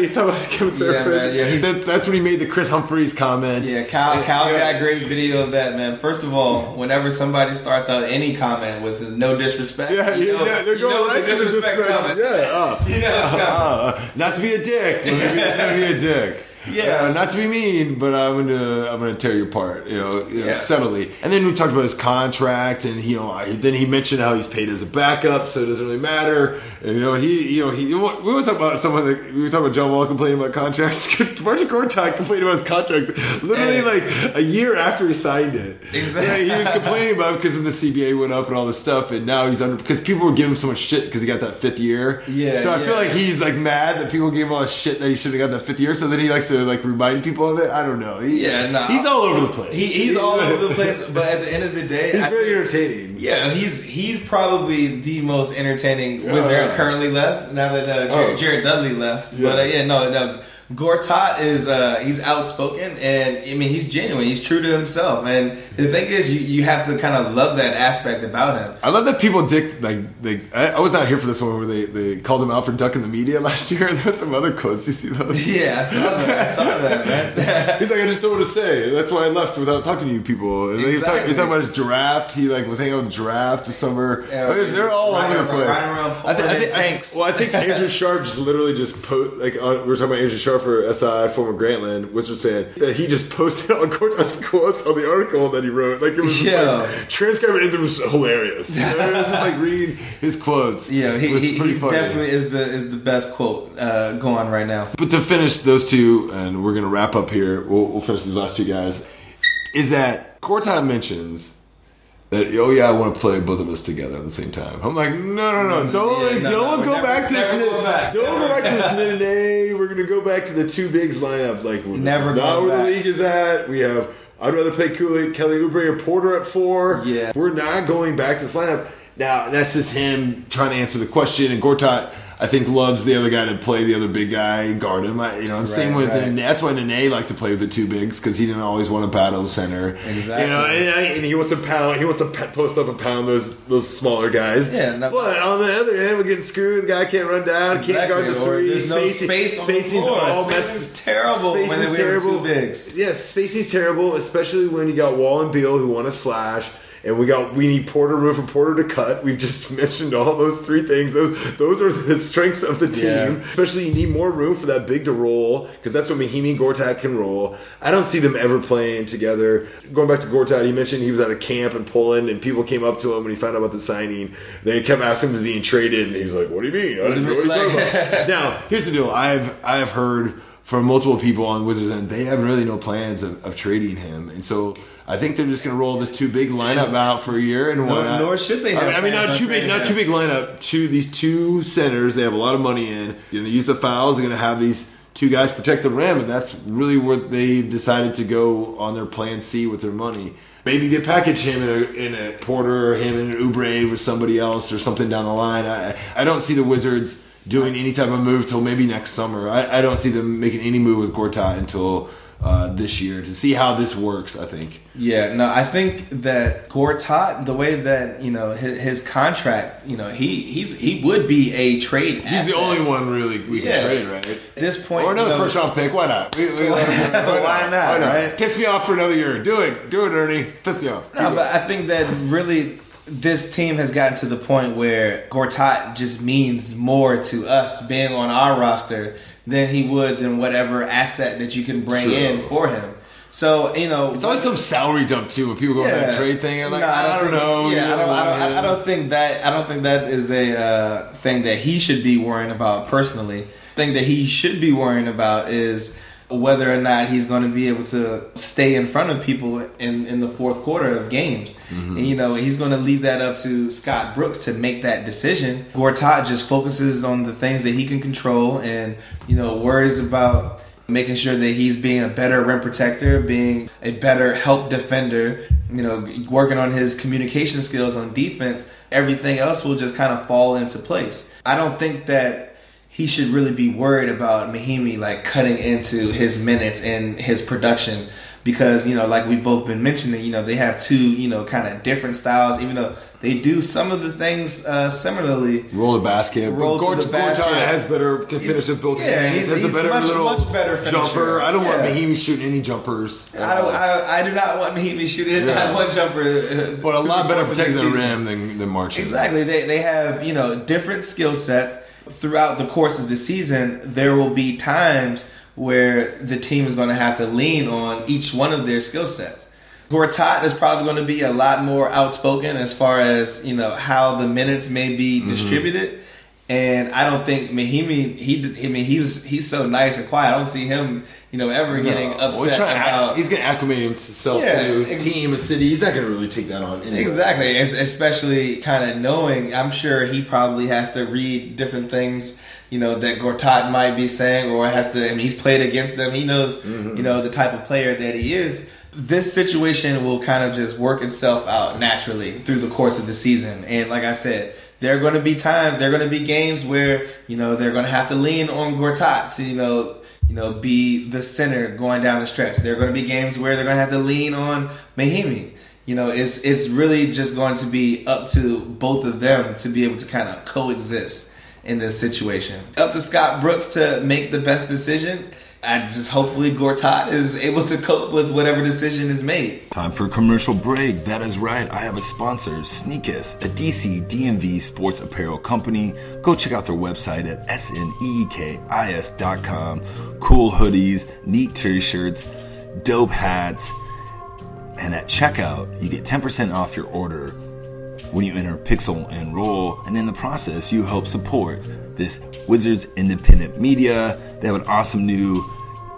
he's talking about Seraphin. man, yeah, he's- That- that's when he made the Kris Humphries comment. Yeah, Kyle's yeah. got a great video of that, man. First of all, whenever somebody starts out any comment with no disrespect, Yeah, you yeah, know, yeah, they're you going know right the disrespect's disrespect. coming. Yeah, uh, <laughs> You know coming. uh, not to be a dick. Not to be, let me be a dick. Yeah. Uh, not to be mean, but I'm gonna I'm gonna tear you apart. You know, you know Yeah. subtly. And then we talked about his contract, and you know, I, then he mentioned how he's paid as a backup, so it doesn't really matter. And you know, he you know he we want to talk about someone that we were talking about John Wall complaining about contracts. <laughs> Marcin Gortat complained about his contract literally Hey. like a year after he signed it. Exactly. Yeah, he was complaining about it because then the CBA went up and all this stuff, and now he's under because people were giving him so much shit because he got that fifth year. Yeah, So I yeah. feel like he's like mad that people gave him all this shit that he should have got that fifth year. So then he likes to like remind people of it. I don't know. He, Yeah, no. he's all over the place. He, he's all over the <laughs> place, but at the end of the day, He's I very think- entertaining. Yeah, he's he's probably the most entertaining wizard Yeah. currently left. Now that uh, Jared, Oh. Jared Dudley left, Yeah. but uh, yeah, no, no, Gortat is uh, he's outspoken and I mean he's genuine. He's true to himself. And the thing is, you, you have to kind of love that aspect about him. I love that people dick like they. I, I was not here for this one where they, they called him out for ducking the media <laughs> last year. There was some other quotes. You see those? <laughs> Yeah, I saw that. I saw that, man. <laughs> He's like, I just don't want to say. That's why I left without talking to you people. And then he's, talking, he's talking about his draft. He like was hanging out with draft this summer. Yeah, Like, they're all over the place. riding around I thi- I think- in tanks. well, I think Andrew Sharp just literally just put like on, we're talking about Andrew Sharp for SI, former Grantland Wizards fan. That he just posted <laughs> all Gortat's quotes on the article that he wrote. Like it was just Yeah. like transcribe it. was hilarious. You know, it was just like reading his quotes. Yeah, he, was he, pretty he funny. definitely is the is the best quote uh, going right now. But to finish those two, and we're gonna wrap up here. We'll, we'll finish these last two guys. Is that Gortat mentions that? Oh yeah, I want to play both of us together at the same time. I'm like, no, no, no, mm, don't, Yeah, no, don't no, go never- back to this. never mid- go back. Don't go back to <laughs> this We're gonna go back to the two bigs lineup. Like, well, Never not where the league is at. We have. I'd rather play Cooley, Kelly Oubre, or Porter at four. Yeah. we're not going back to this lineup. Now that's just him trying to answer the question. And Gortat, I think, loves the other guy to play the other big guy and guard him. I, you know, and same with right. and that's why Nene liked to play with the two bigs because he didn't always want to battle the center. Exactly. You know, and, I, and he wants to pound. He wants to post up and pound those those smaller guys. Yeah, no- but on the other end, we're getting screwed. The guy can't run down. Can't guard the Exactly, three. there's no Spacing- space on the floor. all Space is terrible when spacing's we have two bigs. Yes, spacing's terrible, especially when you got Wall and Beal who want to slash. And we got we need Porter room for Porter to cut. We've just <laughs> mentioned all those three things. Those those are the strengths of the team. Yeah. Especially you need more room for that big to roll because that's when Mahinmi and Gortat can roll. I don't see them ever playing together. Going back to Gortat, he mentioned he was at a camp in Poland and people came up to him when he found out about the signing. They kept asking him to being traded and he was like, "What do you mean? I didn't know what you're talking about." <laughs> now here's the deal. I've I've heard from multiple people on Wizards and they have really no plans of, of trading him, and so. I think they're just going to roll this two big lineup It's- out for a year, and Nor- why not? nor should they I mean, have I mean, not too big, not too big lineup. Two these two centers, they have a lot of money in. They're going to use the fouls. They're going to have these two guys protect the rim, and that's really what they decided to go on their plan C with their money. Maybe they package him in a, in a Porter or him in an Oubre or somebody else or something down the line. I, I don't see the Wizards doing any type of move till maybe next summer. I, I don't see them making any move with Gortat until uh, this year to see how this works. I think. Yeah, no, I think that Gortat, the way that you know his, his contract, you know, he he's he would be a trade. He's the only one really we Yeah. can trade, right? At this point, Or another you know, first round pick. Why not? We- we- Why <laughs> not, right? Piss me off for another year. Do it. Do it, Ernie. Piss me off. No, but I think that really this team has gotten to the point where Gortat just means more to us being on our roster than he would than whatever asset that you can bring in for him. So you know, It's always some salary dump too when people go on that trade thing. I'm like, No, I don't think- know. Yeah, I don't, I, don't, I don't think that. I don't think that is a uh, thing that he should be worrying about personally. thing that he should be worrying about is whether or not he's going to be able to stay in front of people in, in the fourth quarter of games. Mm-hmm. And, you know, he's going to leave that up to Scott Brooks to make that decision. Gortat just focuses on the things that he can control and, you know, worries about making sure that he's being a better rim protector, being a better help defender, you know, working on his communication skills on defense. Everything else will just kind of fall into place. I don't think that he should really be worried about Mahinmi like cutting into his minutes and his production because you know like we've both been mentioning you know they have two you know kind of different styles even though they do some of the things uh, similarly Roll the basket. Roll to Gort- the basket. Has better can finish with both yeah, hands. he's- has he's a better much- little much better finisher. jumper. I don't want Yeah. Mahinmi shooting any jumpers. I don't I, I do not want Mahinmi shooting Yeah. one jumper uh, but a lot better protecting the season. rim than than March. Exactly. They they have, you know, different skill sets throughout the course of the season. There will be times where the team is going to have to lean on each one of their skill sets. Gortat is probably going to be a lot more outspoken as far as, you know, how the minutes may be Mm-hmm. distributed. And I don't think Mahinmi. He, I mean, he's he's so nice and quiet. I don't see him, you know, ever getting No. Well, upset to about. he's going to acclimate himself Yeah, to his ex- team and city. He's not going to really take that on. Anyway. Exactly, es- especially kind of knowing. I'm sure he probably has to read different things, you know, that Gortat might be saying, or has to. I mean, he's played against them. He knows, Mm-hmm. you know, the type of player that he is. This situation will kind of just work itself out naturally through the course of the season. And like I said, there are going to be times, there are going to be games where you know they're going to have to lean on Gortat to you know you know, be the center going down the stretch. There are going to be games where they're going to have to lean on Mahinmi. You know, it's it's really just going to be up to both of them to be able to kind of coexist in this situation. Up to Scott Brooks to make the best decision. I just hopefully Gortat is able to cope with whatever decision is made. Time for a commercial break. That is right. I have a sponsor, Sneekis, a DC DMV sports apparel company. Go check out their website at sneekis.com. Cool hoodies, neat t-shirts, dope hats, and at checkout, you get 10% off your order when you enter Pixel and Roll, and in the process, you help support this Wizards independent media. They have an awesome new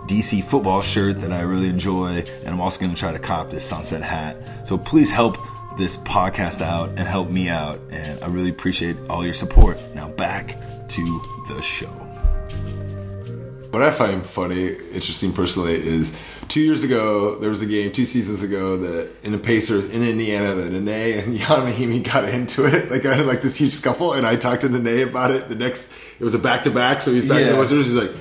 DC football shirt that I really enjoy, and I'm also going to try to cop this sunset hat. So please help this podcast out and help me out, and I really appreciate all your support. Now back to the show. What I find funny, interesting personally, is two years ago there was a game, two seasons ago, that in the Pacers in Indiana, that Nene and <laughs> Jan Mahinmi got into it. Like I had like this huge scuffle, and I talked to Nene about it. The next, it was a back to back, so he's back in the Yeah. Wizards. He's like.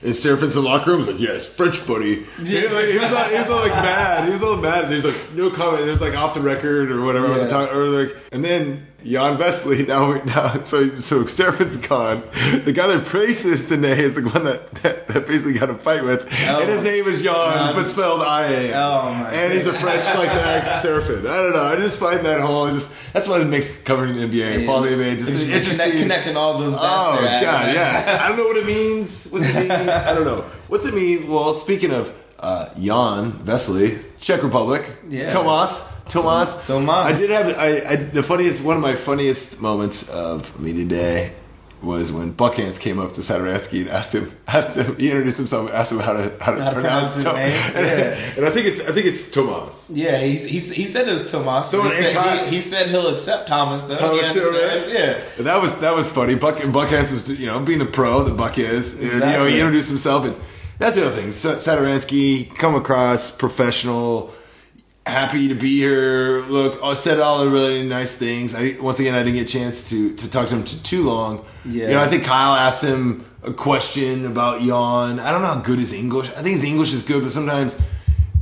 And Seraphin's in the locker room. He's like, "Yes, French buddy." He, was like, he was all, he was all like mad. He was all mad. And there's like no comment. It was like off the record or whatever. I was Yeah. talking, or like, and then Jan Vesely. Now, now, so so Seraphin's gone. The guy that praises Dene is the one that, that, that basically got a fight with, Oh. and his name is Jan, but spelled I A. Oh, my And he's a French <laughs> like that Seraphin. I don't know. I just find that whole just that's what it makes covering the NBA, following the NBA, just It's interesting. connect- connecting all those dots Oh god, yeah. I don't know what it means. What's it mean? I don't know. What's it mean? Well, speaking of uh, Jan Vesely, Czech Republic, Yeah. Tomas, Tomas, Tomas. I did have I, I the funniest one of my funniest moments of me today was when Buckhantz came up to Satoransky and asked him asked him he introduced himself and asked him how to how to, How to pronounce his Tom- name? <laughs> and, Yeah. and I think it's I think it's Tomas. Yeah, he, he, he said it was Tomas. he, said, he, he said he'll accept Thomas though. Thomas he too, right? Yeah. And that was that was funny. Buck Buckhantz was you know being the pro that Buck is. And, you know he introduced himself and that's the other thing. Sa- Satoransky come across professional, happy to be here. Look, I said all the really nice things. I once again I didn't get a chance to to talk to him too long. Yeah. You know I think Kyle asked him a question about Jan. I don't know how good his English. I think his English is good, but sometimes.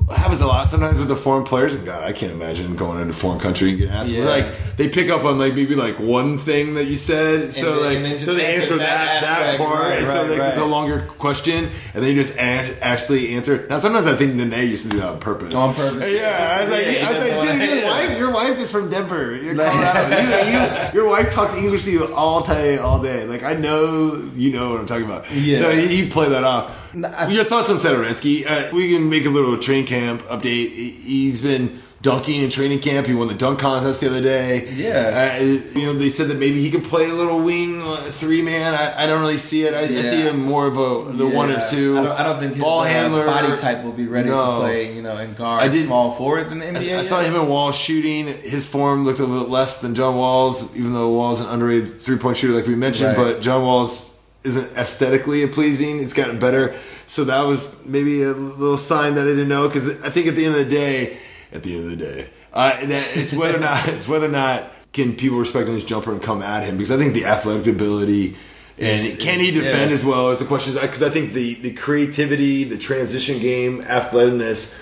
It happens a lot sometimes with the foreign players. And God, I can't imagine going into a foreign country and getting asked. Yeah. like they pick up on like maybe like one thing that you said, so then- like and so they answer answer that that part, Right, and so right, like it's a longer question, and then you just a- actually answer. Now sometimes I think Nene used to do that on purpose. On purpose. Yeah, Just- I was like, yeah, I was like, dude, your <laughs> wife, your wife is from Denver, you're Colorado. <laughs> you, you, your wife talks English to you all day, all day. Like I know you know what I'm talking about. Yeah. So he, he played that off. No, Your thoughts on Satoransky? Uh, we can make a little training camp update. He- He's been dunking in training camp. He won the dunk contest the other day. Yeah. Uh, you know, they said that maybe he could play a little wing uh, three man. I, I don't really see it. I, I see him more of a the one or two. I don't, I don't think his ball uh, handler body type will be ready to play, you know, in guard small forwards in the NBA. I, saw him in Wall shooting. His form looked a little less than John Wall's, even though Wall's an underrated three point shooter, like we mentioned. Right. But John Wall's isn't aesthetically pleasing. It's gotten better. So that was maybe a little sign that I didn't know because I think at the end of the day, at the end of the day, uh, it's whether or not <laughs> it's whether or not can people respect his jumper and come at him because I think the athletic ability. And Is- can he defend yeah. as well as the question? Because I think the, the creativity, the transition game, athleticness,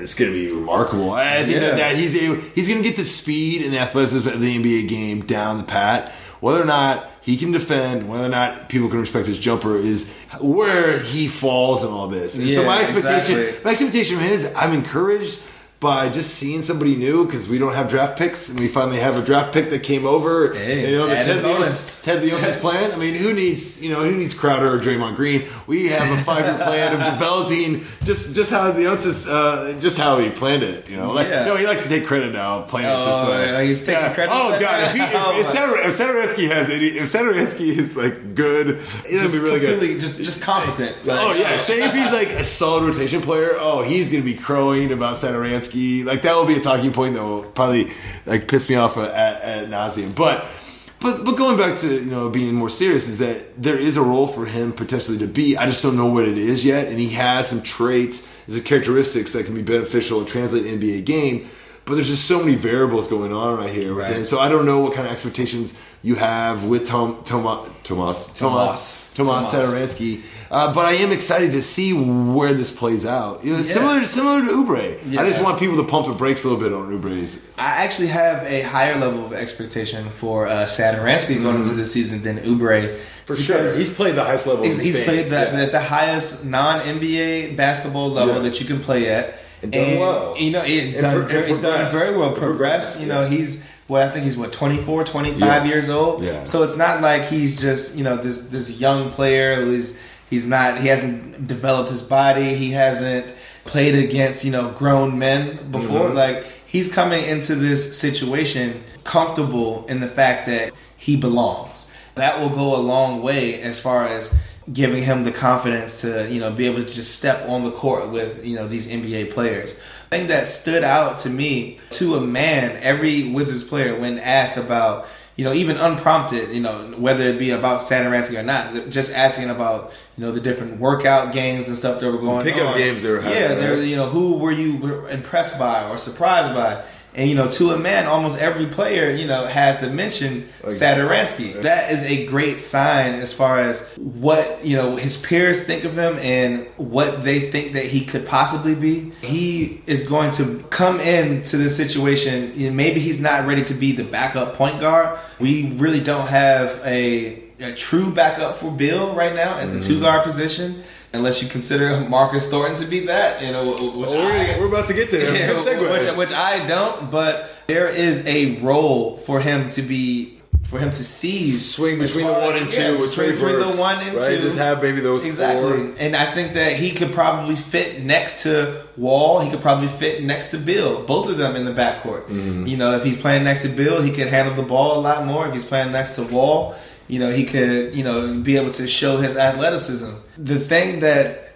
it's going to be remarkable. I I think Yeah. that, that he's able, he's going to get the speed and the athleticism of the NBA game down the pat. Whether or not he can defend, whether or not people can respect his jumper, is where he falls in all this. And so my expectation, exactly. my expectation from him is I'm encouraged by just seeing somebody new because we don't have draft picks and we finally have a draft pick that came over. Hey, you know, the Ted bonus. Leonsis, Ted Leonsis <laughs> plan. I mean, who needs you know who needs Crowder or Draymond Green? We have a five year plan of developing just just how Leonsis uh, just how he planned it. You know, like Yeah. no, he likes to take credit now playing Oh, it this way. he's taking credit Oh god, if, he, if, <laughs> Oh, if, if Satoransky has any, if Satoransky is like good, just be really good. just just competent. Like, Oh yeah, say if he's like a solid rotation player, oh he's gonna be crowing about Like that will be a talking point that will probably like piss me off at, at nauseum. But but but going back to you know being more serious is that there is a role for him potentially to be. I just don't know what it is yet, and he has some traits, some characteristics that can be beneficial and translate NBA game. But there's just so many variables going on right here with Right. him. So I don't know what kind of expectations you have with Tom Tomas Tomas Tomas Tomas. Tomas Tomas. Satoransky. Uh, but I am excited to see where this plays out. You know, Yeah. Similar, similar to Oubre. I just want people to pump the brakes a little bit on Oubre's. I actually have a higher level of expectation for uh, Satoransky going into the season than Oubre. Because he's played the highest level. He's, in he's played the, Yeah. at the highest non NBA basketball level Yes. that you can play at, And done well. You know, he's And done. very, and he's done very well. And Progressed. progressed, You know, he's what I think he's what 24, 25 Yes. years old. Yeah. So it's not like he's just you know this this young player who is he's not he hasn't developed his body. He hasn't played against you know grown men before. Mm-hmm. Like he's coming into this situation comfortable in the fact that he belongs. That will go a long way as far as giving him the confidence to you know be able to just step on the court with you know these NBA players. The thing that stood out to me to a man, every Wizards player when asked about you know even unprompted, you know whether it be about Satoransky or not, just asking about you know the different workout games and stuff that were going on. pickup on. games they were having, yeah, they're you know who were you impressed by or surprised by. And you know, to a man, almost every player you know had to mention Satoransky. That is a great sign as far as what you know his peers think of him and what they think that he could possibly be. He is going to come into this situation. You know, maybe he's not ready to be the backup point guard. We really don't have a, a true backup for Beal right now at the two mm-hmm. guard position. Unless you consider Marcus Thornton to be that, you know, which I- we're about to get to <laughs> yeah, which, which I don't, but there is a role for him to be for him to seize swing between the one and two. yeah, swing between the one and right? two. Just have maybe those exactly, four. and I think that he could probably fit next to Wall. He could probably fit next to Beal. Both of them in the backcourt. Mm-hmm. You know, if he's playing next to Beal, he could handle the ball a lot more. If he's playing next to Wall, you know, he could you know be able to show his athleticism. The thing that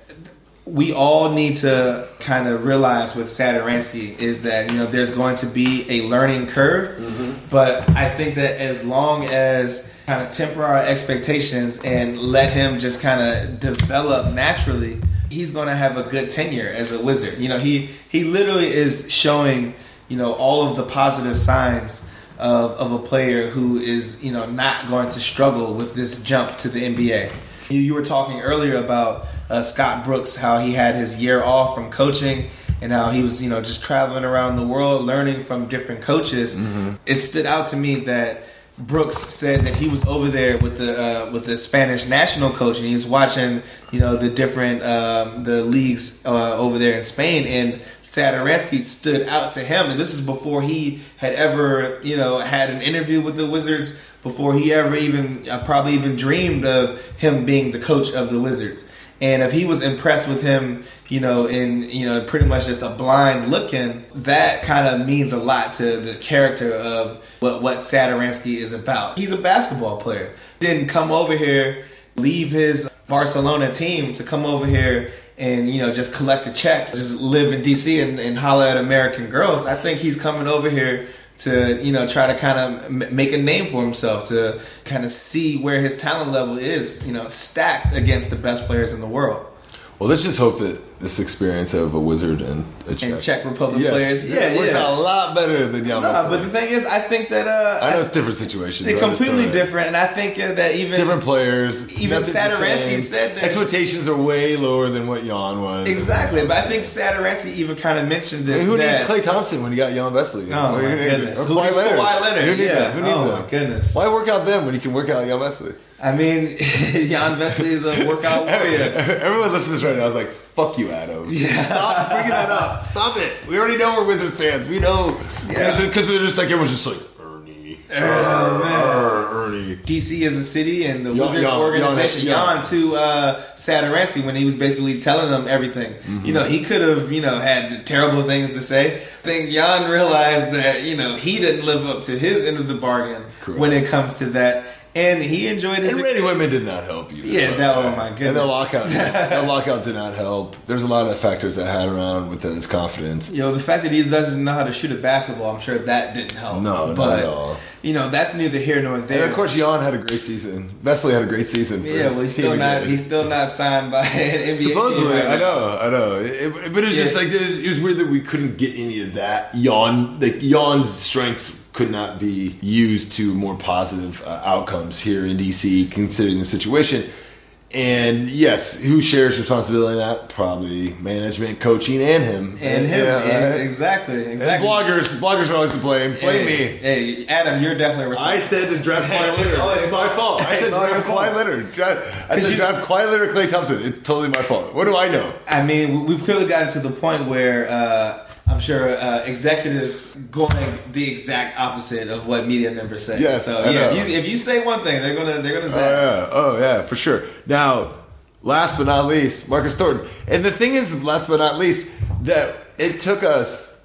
we all need to kind of realize with Satoransky is that you know there's going to be a learning curve, mm-hmm. but I think that as long as kind of temper our expectations and let him just kind of develop naturally, he's going to have a good tenure as a wizard. You know, he he literally is showing you know all of the positive signs of, of a player who is you know not going to struggle with this jump to the NBA. You, you were talking earlier about uh, Scott Brooks, how he had his year off from coaching, and how he was you know just traveling around the world, learning from different coaches. It stood out to me that Brooks said that he was over there with the uh, with the Spanish national coach, and he's watching you know the different um, the leagues uh, over there in Spain, and Satoransky stood out to him, and this is before he had ever you know had an interview with the Wizards, before he ever even uh, probably even dreamed of him being the coach of the Wizards. And if he was impressed with him, you know, in you know, pretty much just a blind looking, that kind of means a lot to the character of what what Satoransky is about. He's a basketball player. Didn't come over here, leave his Barcelona team to come over here and you know just collect a check, just live in DC and, and holler at American girls. I think he's coming over here to you know try to kind of make a name for himself to kind of see where his talent level is you know stacked against the best players in the world. Well, let's just hope that this experience of a wizard and a Czech, and Czech Republic Yes. players yeah it works yeah out a lot better than Jan Nah, Vesely. but the thing is I think that uh I know it's different situations. they're completely different and I think uh, that even Different players. Even nothing's the said that- expectations are way lower than what Jan was. exactly but I think Satoransky even kind of mentioned I this mean, who that, needs Klay Thompson when you got Jan Vesely? Oh Or my who needs- goodness! or Who needs Kawhi Leonard? Who needs yeah. that? Who needs oh that? my goodness! Why work out them when you can work out Jan Vesely? I mean, <laughs> Jan Vesely is a workout <laughs> warrior. Everyone listening to this right now is like, "Fuck you, Adam." <laughs> Stop bringing that up. Stop it. We already know we're Wizards fans. We know Yeah. because they're just like everyone's just like Ernie. Oh man. Ernie. DC is a city and the Jan- Wizards Jan- organization, Jan- Jan, to uh, Satoransky when he was basically telling them everything. Mm-hmm. You know, he could have, you know, had terrible things to say. I think Jan realized that, you know, he didn't live up to his end of the bargain Correct. when it comes to that. And he enjoyed his And Randy experience. Wittman did not help you. Yeah, that- oh my And the lockout, <laughs> the lockout did not help. There's a lot of factors that had around with his confidence. You know, the fact that he doesn't know how to shoot a basketball, I'm sure that didn't help. No, not but at all. you know, that's neither here nor there. And of course, Jan had a great season. Wesley had a great season. For yeah, well, he's still not. again. He's still not signed by <laughs> an NBA. team Supposedly, right I know, I know. It- it- but it's was just like it was, it was weird that we couldn't get any of that. Yawn, like Yawn's strengths could not be used to more positive uh, outcomes here in DC, considering the situation. And yes, who shares responsibility in that? Probably management, coaching, and him. And him, Yeah, and- right? exactly, And exactly. bloggers, bloggers are always to blame. Blame hey, me. Hey, Adam, you're definitely responsible. I said to draft Kawhi It's Leonard. always- It's my fault. I <laughs> said it's draft Kawhi. Leonard. I said you- draft Kawhi Leonard, Klay Thompson. It's totally my fault. What do I know? I mean, we- we've clearly gotten to the point where uh, I'm sure uh, executives going the exact opposite of what media members say. Yes, so yeah, if you, if you say one thing, they're gonna they're gonna Oh say. yeah, oh yeah, for sure. Now, last but not least, Marcus Thornton. And the thing is, last but not least, that it took us.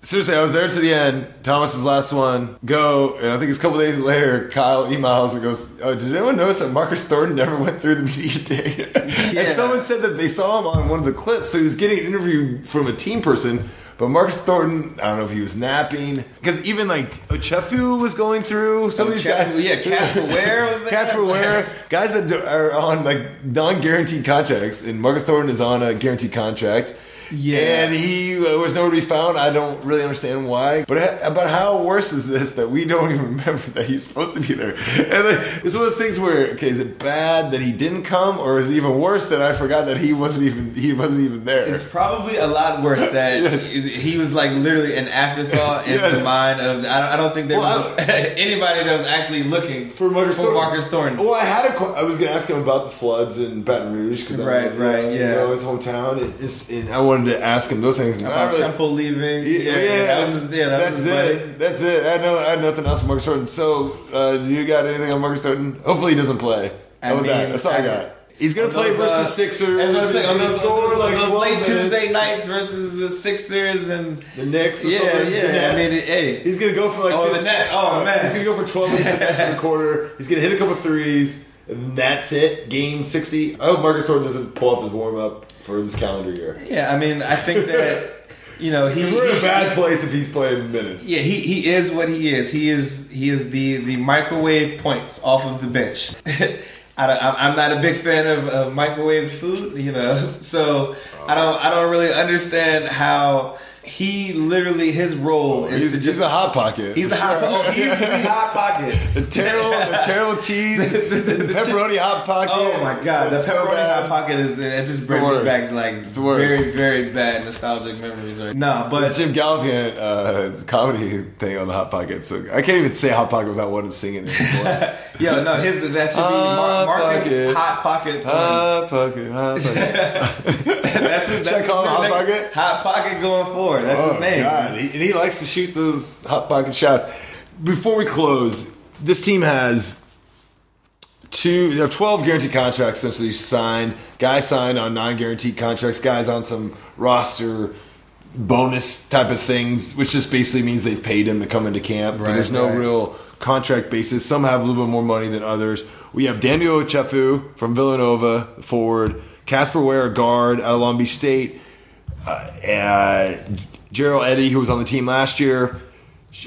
Seriously, I was there to the end. Thomas's last one. Go, and I think it's a couple days later. Kyle emails and goes, "Oh, did anyone notice that Marcus Thornton never went through the media day?" <laughs> Yeah. And someone said that they saw him on one of the clips, so he was getting an interview from a team person. But Marcus Thornton, I don't know if he was napping because even like Ochefu was going through some of these guys. yeah, Casper Ware was there. Casper <laughs> Ware, guys that are on like non-guaranteed contracts, and Marcus Thornton is on a guaranteed contract. Yeah. and he uh, was nowhere to be found. I don't really understand why, but about how worse is this that we don't <laughs> even remember that he's supposed to be there? And like, it's one of those things where, okay, is it bad that he didn't come, or is it even worse that I forgot that he wasn't even he wasn't even there? It's probably a lot worse <laughs> that Yes. he was like literally an afterthought in Yes. the mind of. I don't, I don't think there Well, was <laughs> anybody that was actually looking for Marcus for Thornton. Marcus Thornton. Well, I had a. I was going to ask him about the floods in Baton Rouge because Right, right, you yeah. know, his hometown. It's- and I wanted to ask him those things. About really- Temple leaving. Yeah, Yeah, that was his. Yeah, that that's it. buddy. That's it. I know. I had nothing else Marcus Thornton. So, uh, do you got anything on Marcus Thornton? Hopefully, he doesn't play. I about that? mean, That's all I, I- got. He's gonna play those, versus uh, Sixers. I was gonna say on those, those, like those late minutes. Tuesday nights versus the Sixers and The Knicks. Or Yeah, something. yeah. I mean, hey. he's gonna go for like. Oh, the Nets. Oh, man. he's gonna go for twelve minutes in the <laughs> quarter. He's gonna hit a couple threes, and that's it. Game sixty. I hope Marcus Thornton doesn't pull off his warm up for this calendar year. yeah. I mean, I think that <laughs> you know he. 'Cause we're in a bad place if he's playing minutes. Yeah, he, he is what he is. He is he is the the microwave points off of the bench. <laughs> I I'm not a big fan of, of microwave food, you know. <laughs> So I don't I don't really understand how he literally his role is He's, to he's just a hot pocket. he's a hot <laughs> oh, he's the hot pocket. <laughs> The terrible, the terrible cheese, <laughs> the pepperoni hot pocket. Oh my god, the pepperoni bad. hot pocket is it just brings me back to like the very very bad nostalgic memories. Right? No, But but Jim Gaffigan, uh, comedy thing on the hot pocket. So I can't even say hot pocket without wanting to sing it. in his voice. yo, no, his that should be Hot Mar- Marcus pocket. Hot Pocket. hot pocket, hot pocket. that's his, that's his Hot. Pocket? Hot Pocket going forward. That's Oh, his name. God. He, and he likes to shoot those hot pocket shots. Before we close, this team has two. They have twelve guaranteed contracts essentially signed. Guys signed on non-guaranteed contracts. Guys on some roster bonus type of things, which just basically means they've paid him to come into camp. But Right, there's no right. real contract basis. Some have a little bit more money than others. We have Daniel Chefu from Villanova, forward. Casper Ware, guard out of Long Beach State. Uh, uh, Jarell Eddie, who was on the team last year.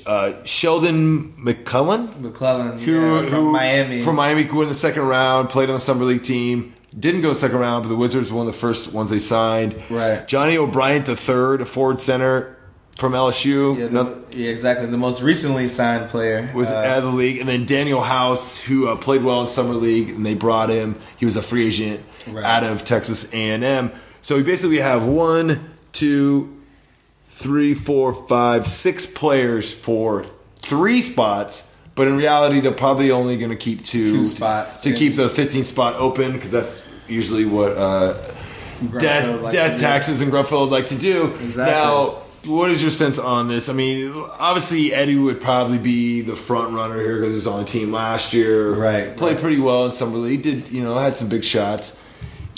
Uh, Sheldon McCullen, McClellan, who, yeah, from who- Miami. From Miami, who went in the second round, played on the summer league team. Didn't go in the second round, but the Wizards were one of the first ones they signed. Right. Johnny O'Bryant the third, a forward center from LSU. yeah, another- the, yeah, exactly. The most recently signed player was uh, out of the league, and then Danuel House, who uh, played well in summer league, and they brought him. He was a free agent Right. out of Texas A and M. So we basically have one, two, three, four, five, six players for three spots. But in reality, they're probably only going to keep two, Two spots. to, keep the 15 spot open because that's usually what uh, death, death to do. taxes and Grunfeld like to do. Exactly. Now, what is your sense on this? I mean, obviously Eddie would probably be the front runner here because he was on the team last year. Right, played right. pretty well in summer league. Did you know had some big shots.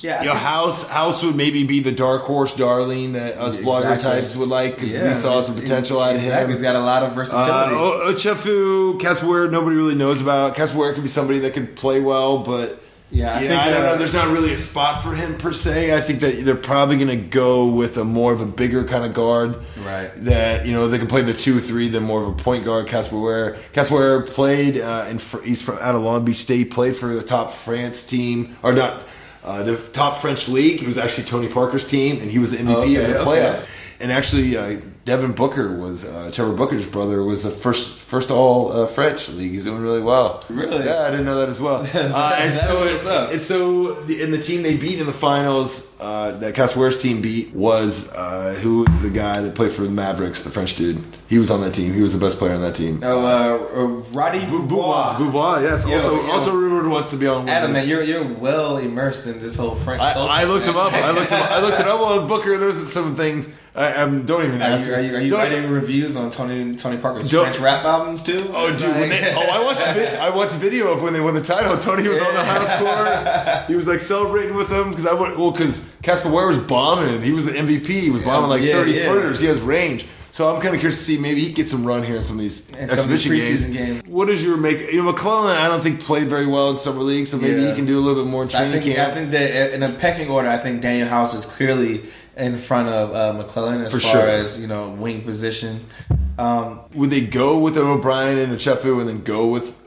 Yeah, I House House would maybe be the dark horse darling that us blogger Exactly. types would like because yeah, we saw some potential out of him. He's got a lot of Uh, versatility. O- Ochefu, Casper, nobody really knows about. Casper could be somebody that could play well, but Yeah, I yeah, think, I don't uh, know. There's not really a spot for him per se. I think that they're probably going to go with a more of a bigger kind of guard. Right. That you know they can play the two three than more of a point guard. Casper Casper played uh, in he's from out of Long Beach State. Played for the top France team or not. Uh, the top French league. It was actually Tony Parker's team, and he was the MVP Okay, of the okay. playoffs. And actually, uh, Devin Booker was uh, Trevor Booker's brother was the first first all uh, French league. He's doing really well. Really? Yeah, I didn't know that as well. <laughs> Uh, and so, what's up. and so, the, and the team they beat in the finals, uh, that Casware's team beat was uh, who was the guy that played for the Mavericks, the French dude. He was on that team. He was the best player on that team. Oh, uh, uh, Roddy Beaubois, Beaubois, yes. Yo, also, yo. also rumored wants to be on. Adam, man, you're you're well immersed in this whole French I, culture. I looked him up. I looked him. I looked it up on Booker. There's some things. I, don't even Are ask. you, are you, are you writing reviews on Tony Tony Parker's French rap albums too? Oh, dude! When they, oh, I watched. vi- I watched video of when they won the title. <laughs> Tony was on the half court. He was like celebrating with them because I went. Well, because Casper Ware was bombing. He was the MVP. He was bombing like Yeah, thirty yeah. footers. He has range. So I'm kind of curious to see maybe he gets some run here in some of these In some of these exhibition preseason games. games. What is your make? You know, McClellan. I don't think played very well in summer league, so maybe Yeah. he can do a little bit more in So I think camp. I think that in a pecking order, I think Danuel House is clearly in front of uh, McClellan as For far sure. as you know wing position. Um, Would they go with an O'Bryant and a Chefu and then go with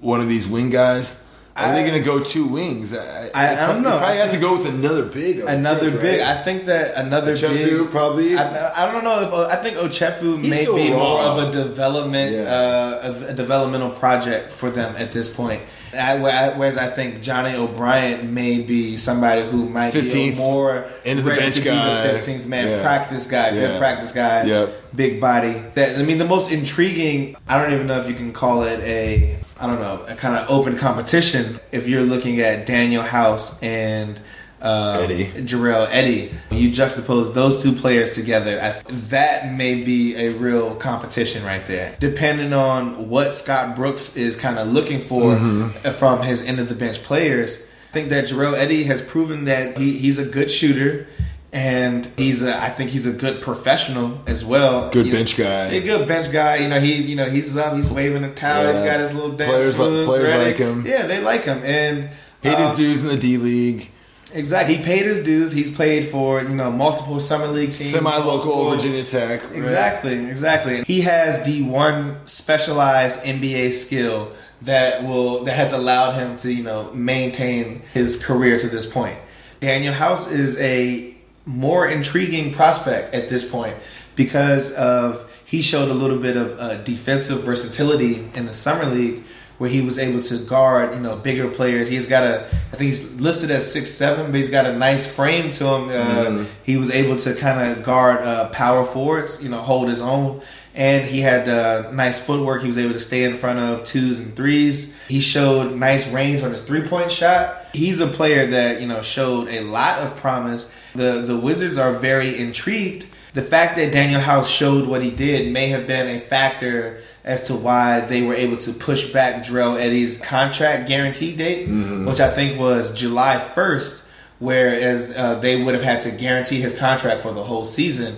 one of these wing guys? Are they going to go two wings? I, I- I don't they know. Probably have to go with another big. I another think, big. right? I think that another Chefu big. probably. I, I don't know if I think Ochefu He's may be more of a development, Yeah. uh, of a developmental project for them at this point. I, whereas I think Johnny O'Bryant may be somebody who might be 15th, a more of the ready bench to guy. be the fifteenth man, Yeah. practice guy, Yeah. good practice guy, Yep. big body. That I mean, the most intriguing. I don't even know if you can call it a. I don't know, a kind of open competition. If you're looking at Danuel House and uh, Eddie. Jarell Eddie. When you juxtapose those two players together, I, that may be a real competition right there. Depending on what Scott Brooks is kind of looking for Mm-hmm. from his end of the bench players, I think that Jarell Eddie has proven that he, he's a good shooter. And he's a, I think he's a good professional as well. Good You know, bench guy. A good bench guy. You know, he, you know, he's up, he's waving a towel, He's got his little dance Players moves players ready. like him. Yeah, they like him, and Paid his uh, dues in the D League. Exactly. He paid his dues. He's played for, you know, multiple summer league teams. Semi-local Virginia Tech. right? Exactly, exactly. He has the one specialized NBA skill that will that has allowed him to, you know, maintain his career to this point. Danuel House is a more intriguing prospect at this point because of he showed a little bit of uh, defensive versatility in the summer league where he was able to guard, you know, bigger players. He's got a, I think he's listed as six seven, but he's got a nice frame to him. Uh, He was able to kind of guard uh, power forwards, you know, hold his own, and he had uh, nice footwork. He was able to stay in front of twos and threes. He showed nice range on his three point shot. He's a player that you know showed a lot of promise. The the Wizards are very intrigued the fact that Danuel House showed what he did may have been a factor as to why they were able to push back Jarell Eddie's contract guarantee date, which I think was July 1st, whereas uh, they would have had to guarantee his contract for the whole season.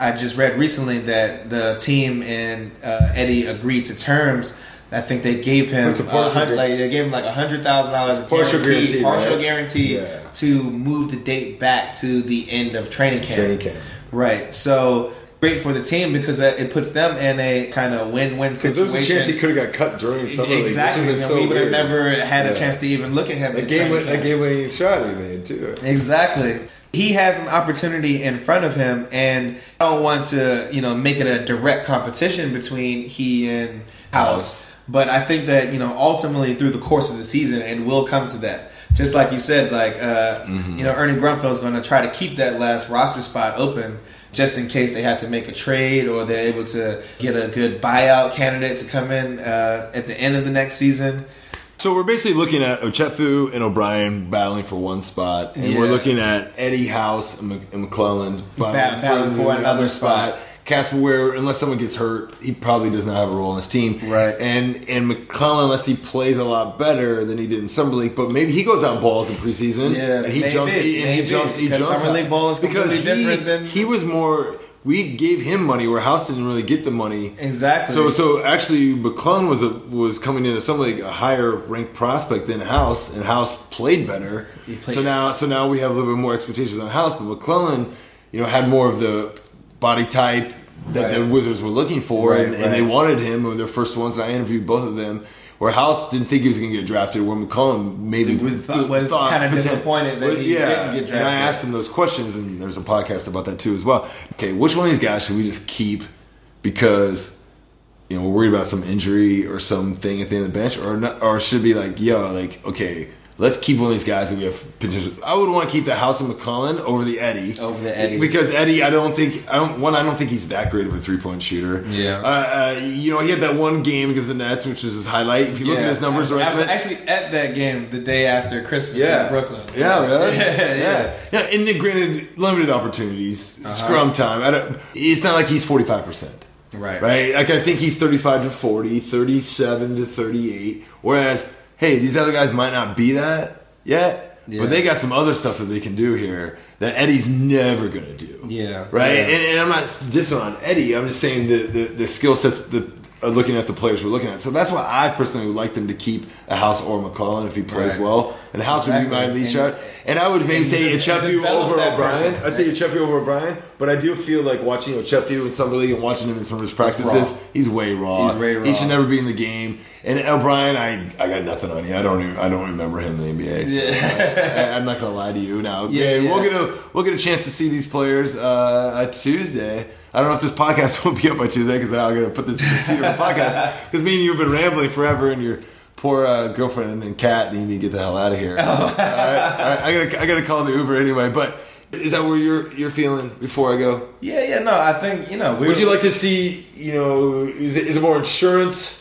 I just read recently that the team and uh, Eddie agreed to terms. I think they gave him a a like they gave him like a hundred thousand dollars Partial guarantee, partial right? guarantee Yeah. to move the date back to the end of training camp. Training camp. Right. So great for the team because it puts them in a kind of win-win Because there was a chance he situation. could have got cut during the summer league. Exactly. so we would have never had a chance to even look at him. That game, that camp. game winning shot he made too. Exactly. He has an opportunity in front of him, and I don't want to, you know, make it a direct competition between he and House. But I think that you know, ultimately through the course of the season, it will come to that. Just like you said, like uh, you know, Ernie Grunfeld's going to try to keep that last roster spot open, just in case they have to make a trade or they're able to get a good buyout candidate to come in uh, at the end of the next season. So we're basically looking at Ochefu and O'Bryant battling for one spot, and we're looking at Eddie House and, Mc- and McClellan Bat- battling for another spot. Casper Ware, unless someone gets hurt, he probably does not have a role on this team. Right. And and McClellan, unless he plays a lot better than he did in summer league, but maybe he goes out balls in preseason. Yeah, and he maybe, jumps. He, and he jumps. He jumps summer league ball is because completely he, different than- he was more. We gave him money where House didn't really get the money. Exactly. So so actually, McClellan was a, was coming in as something like a higher ranked prospect than House, and House played better. He played- so now so now we have a little bit more expectations on House, but McClellan, you know, had more of the body type that the Wizards were looking for, Right, and, and they wanted him. When their first ones, and I interviewed both of them. Where House didn't think he was going to get drafted, where McCollum maybe thought- was thought kinda poten- <laughs> disappointed that he didn't get drafted. And I asked him those questions, and there's a podcast about that too as well. Okay, which one of these guys should we just keep because you know we're worried about some injury or something at the end of the bench, or not, or should be like, yo, like okay, let's keep one of these guys that we have potential. I would want to keep the House of McCollum over the Eddie, Over the Eddie. because Eddie, I don't think I don't one, I don't think he's that great of a three point shooter. Yeah. uh, uh, you know he had that one game against the Nets, which was his highlight. If you look at his numbers, I was, I was actually at that game the day after Christmas yeah. in Brooklyn. Yeah, really? <laughs> yeah, yeah. Yeah, and then granted, limited opportunities, scrum time. I don't, it's not like he's 45%. Right. Right? Like, I think he's 35 to 40, 37 to 38. Whereas, hey, these other guys might not be that yet, Yeah. but they got some other stuff that they can do here that Eddie's never going to do. Yeah. Right? Yeah. And, and I'm not dissing on Eddie. I'm just saying the, the, the skill sets, the Uh, looking at the players we're looking at. So that's why I personally would like them to keep a House or McClellan if he plays Right. well. And House would be my Exactly. lead And- shot. And I would maybe say Ochefu over O'Bryant. I'd say Ochefu over O'Bryant. But I do feel like watching Ochefu in summer league and watching him in some of his practices, raw. he's way raw. He's way raw. He should never be in the game. And O'Bryant, I, I got nothing on you. I don't even, I don't remember him in the NBA. So uh, I, am not gonna lie to you. Now, <laughs> Yeah, yeah, we'll yeah. get a we'll get a chance to see these players uh, at Tuesday. I don't know if this podcast <laughs> will be up by Tuesday because I'm gonna put this in different podcasts because me and you have been rambling forever and your poor uh, girlfriend and cat need me to get the hell out of here. <laughs> Oh. all right, all right, I gotta I gotta call the Uber anyway. But is that where you're you're feeling before I go? Yeah, yeah, no, I think, you know, Would you like to see you know is it, is it more insurance?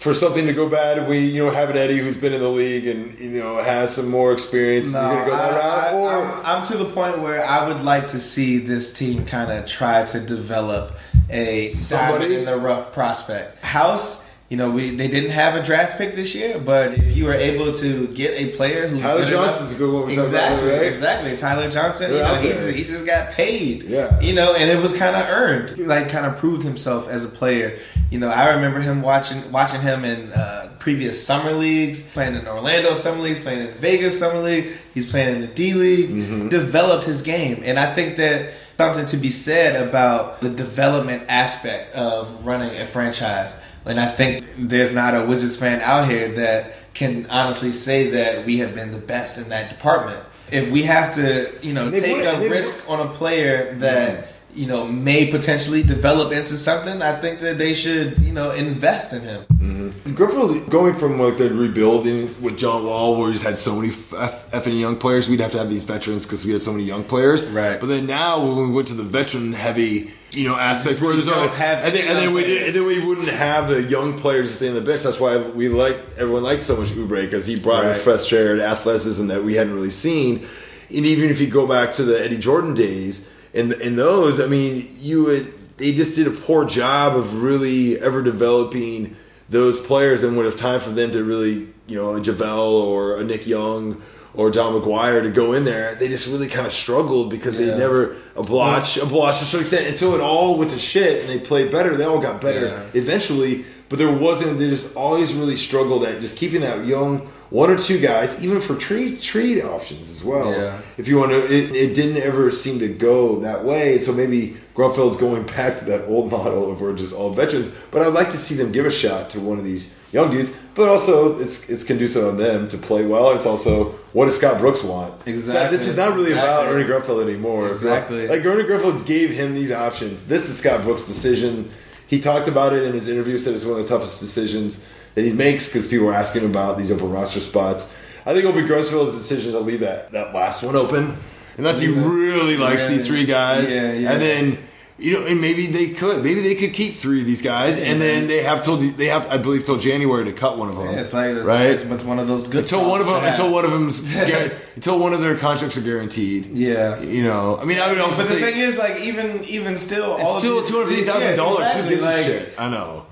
For something to go bad, we you know have an Eddie who's been in the league and you know has some more experience. No, go that I, am I'm to the point where I would like to see this team kind of try to develop a Somebody? in the rough prospect. House, you know, we they didn't have a draft pick this year, but if you were able to get a player who's Tyler good Johnson's enough, a good one about exactly, earlier, right? exactly. Tyler Johnson, you They're know, out he's, he just got paid, Yeah. you know, and it was kind of earned. He, Like, kind of proved himself as a player. You know, I remember him watching watching him in uh, previous summer leagues, playing in Orlando summer leagues, playing in Vegas summer league. He's playing in the D League. Mm-hmm. Developed his game, and I think that something to be said about the development aspect of running a franchise. And I think there's not a Wizards fan out here that can honestly say that we have been the best in that department. If we have to, you know, take a risk on a player that you know may potentially develop into something, I think that they should, you know, invest in him. Mm-hmm. Griffith going from like the rebuilding with John Wall, where he's had so many f- effing young players, we'd have to have these veterans because we had so many young players. Right. But then now when we went to the veteran heavy, you know, aspect where there's have and then, and then we and then we wouldn't have the young players to stay in the bench. That's why we like everyone liked so much Oubre because he brought Right. a fresh shared athleticism that we hadn't really seen. And even if you go back to the Eddie Jordan days, in in those, I mean, you would they just did a poor job of really ever developing those players. And when it's time for them to really, you know, a JaVale or a Nick Young or John McGuire to go in there, they just really kind of struggled because Yeah. they never a Blatche a Blatche to certain extent until it all went to shit and they played better. They all got better Yeah. eventually, but there wasn't. They just always really struggled at just keeping that young one or two guys, even for trade trade options as well. Yeah. If you want to, it, it didn't ever seem to go that way. So maybe Grunfeld's going back to that old <laughs> model of we're just all veterans. But I'd like to see them give a shot to one of these young dudes. But also, it's it's conducive on them to play well. It's also what does Scott Brooks want? Exactly. This is not really about Ernie Grunfeld anymore. Exactly. Like Ernie Grunfeld gave him these options. This is Scott Brooks' decision. He talked about it in his interview. Said it's one of the toughest decisions that he makes because people are asking about these open roster spots. I think it'll be Grunfeld's decision to leave that, that last one open, unless he really likes Yeah. these three guys. Yeah, yeah. And then you know, and maybe they could, maybe they could keep three of these guys, and then they have till they have, I believe, till January to cut one of them. Yeah, it's like right. it's, it's one of those good until one of them, until one of <laughs> guar- until one of their contracts are guaranteed. Yeah. you know. I mean, I would also But the say thing is, like, even even still, it's all still two hundred fifty thousand dollars. exactly, Who like, shit? I know,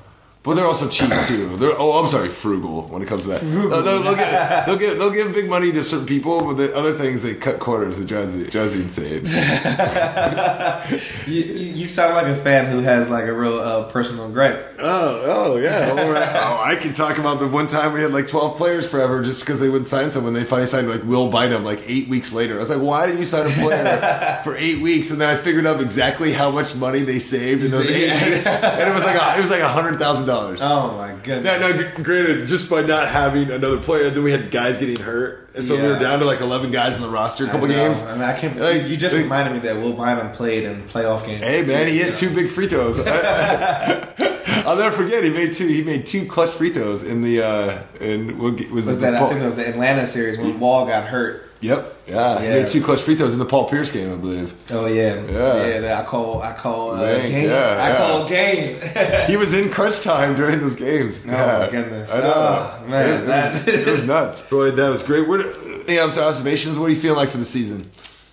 But they're also cheap too. They're oh, I'm sorry, frugal when it comes to that. They'll, they'll, they'll get, they'll get they'll give big money to certain people, but the other things they cut corners. It drives you, drives you insane. You, you, you sound like a fan who has like a real uh, personal gripe. Oh, oh yeah. All right. <laughs> oh, I can talk about the one time we had like 12 players forever just because they wouldn't sign someone. They finally signed like Will Bynum like eight weeks later. I was like, why didn't you sign a player <laughs> for eight weeks? And then I figured out exactly how much money they saved in those eight weeks, and it was like a, it was like a hundred thousand dollars. Oh my goodness. No, no. Granted, just by not having another player, then we had guys getting hurt, and so we were down to like 11 guys in the roster A couple know. games. I mean, I can't. Like, you just like- reminded me that Will Bynum played in playoff games. Hey man, he too, hit two big free throws. <laughs> <laughs> I'll never forget. He made two. He made two clutch free throws in the. uh in what was, Was it that the I think it was the Atlanta series when Wall got hurt. Yep. Yeah. He Yeah. made two clutch free throws in the Paul Pierce game, I believe. Oh yeah, Yeah. yeah. I call, I call uh, game. yeah, I yeah. call game. <laughs> He was in crunch time during those games. Oh, Yeah. my goodness. I know. Oh, man, it, it was, it was <laughs> nuts. Boy, that was great. What? Any observations? What are you feeling like for the season?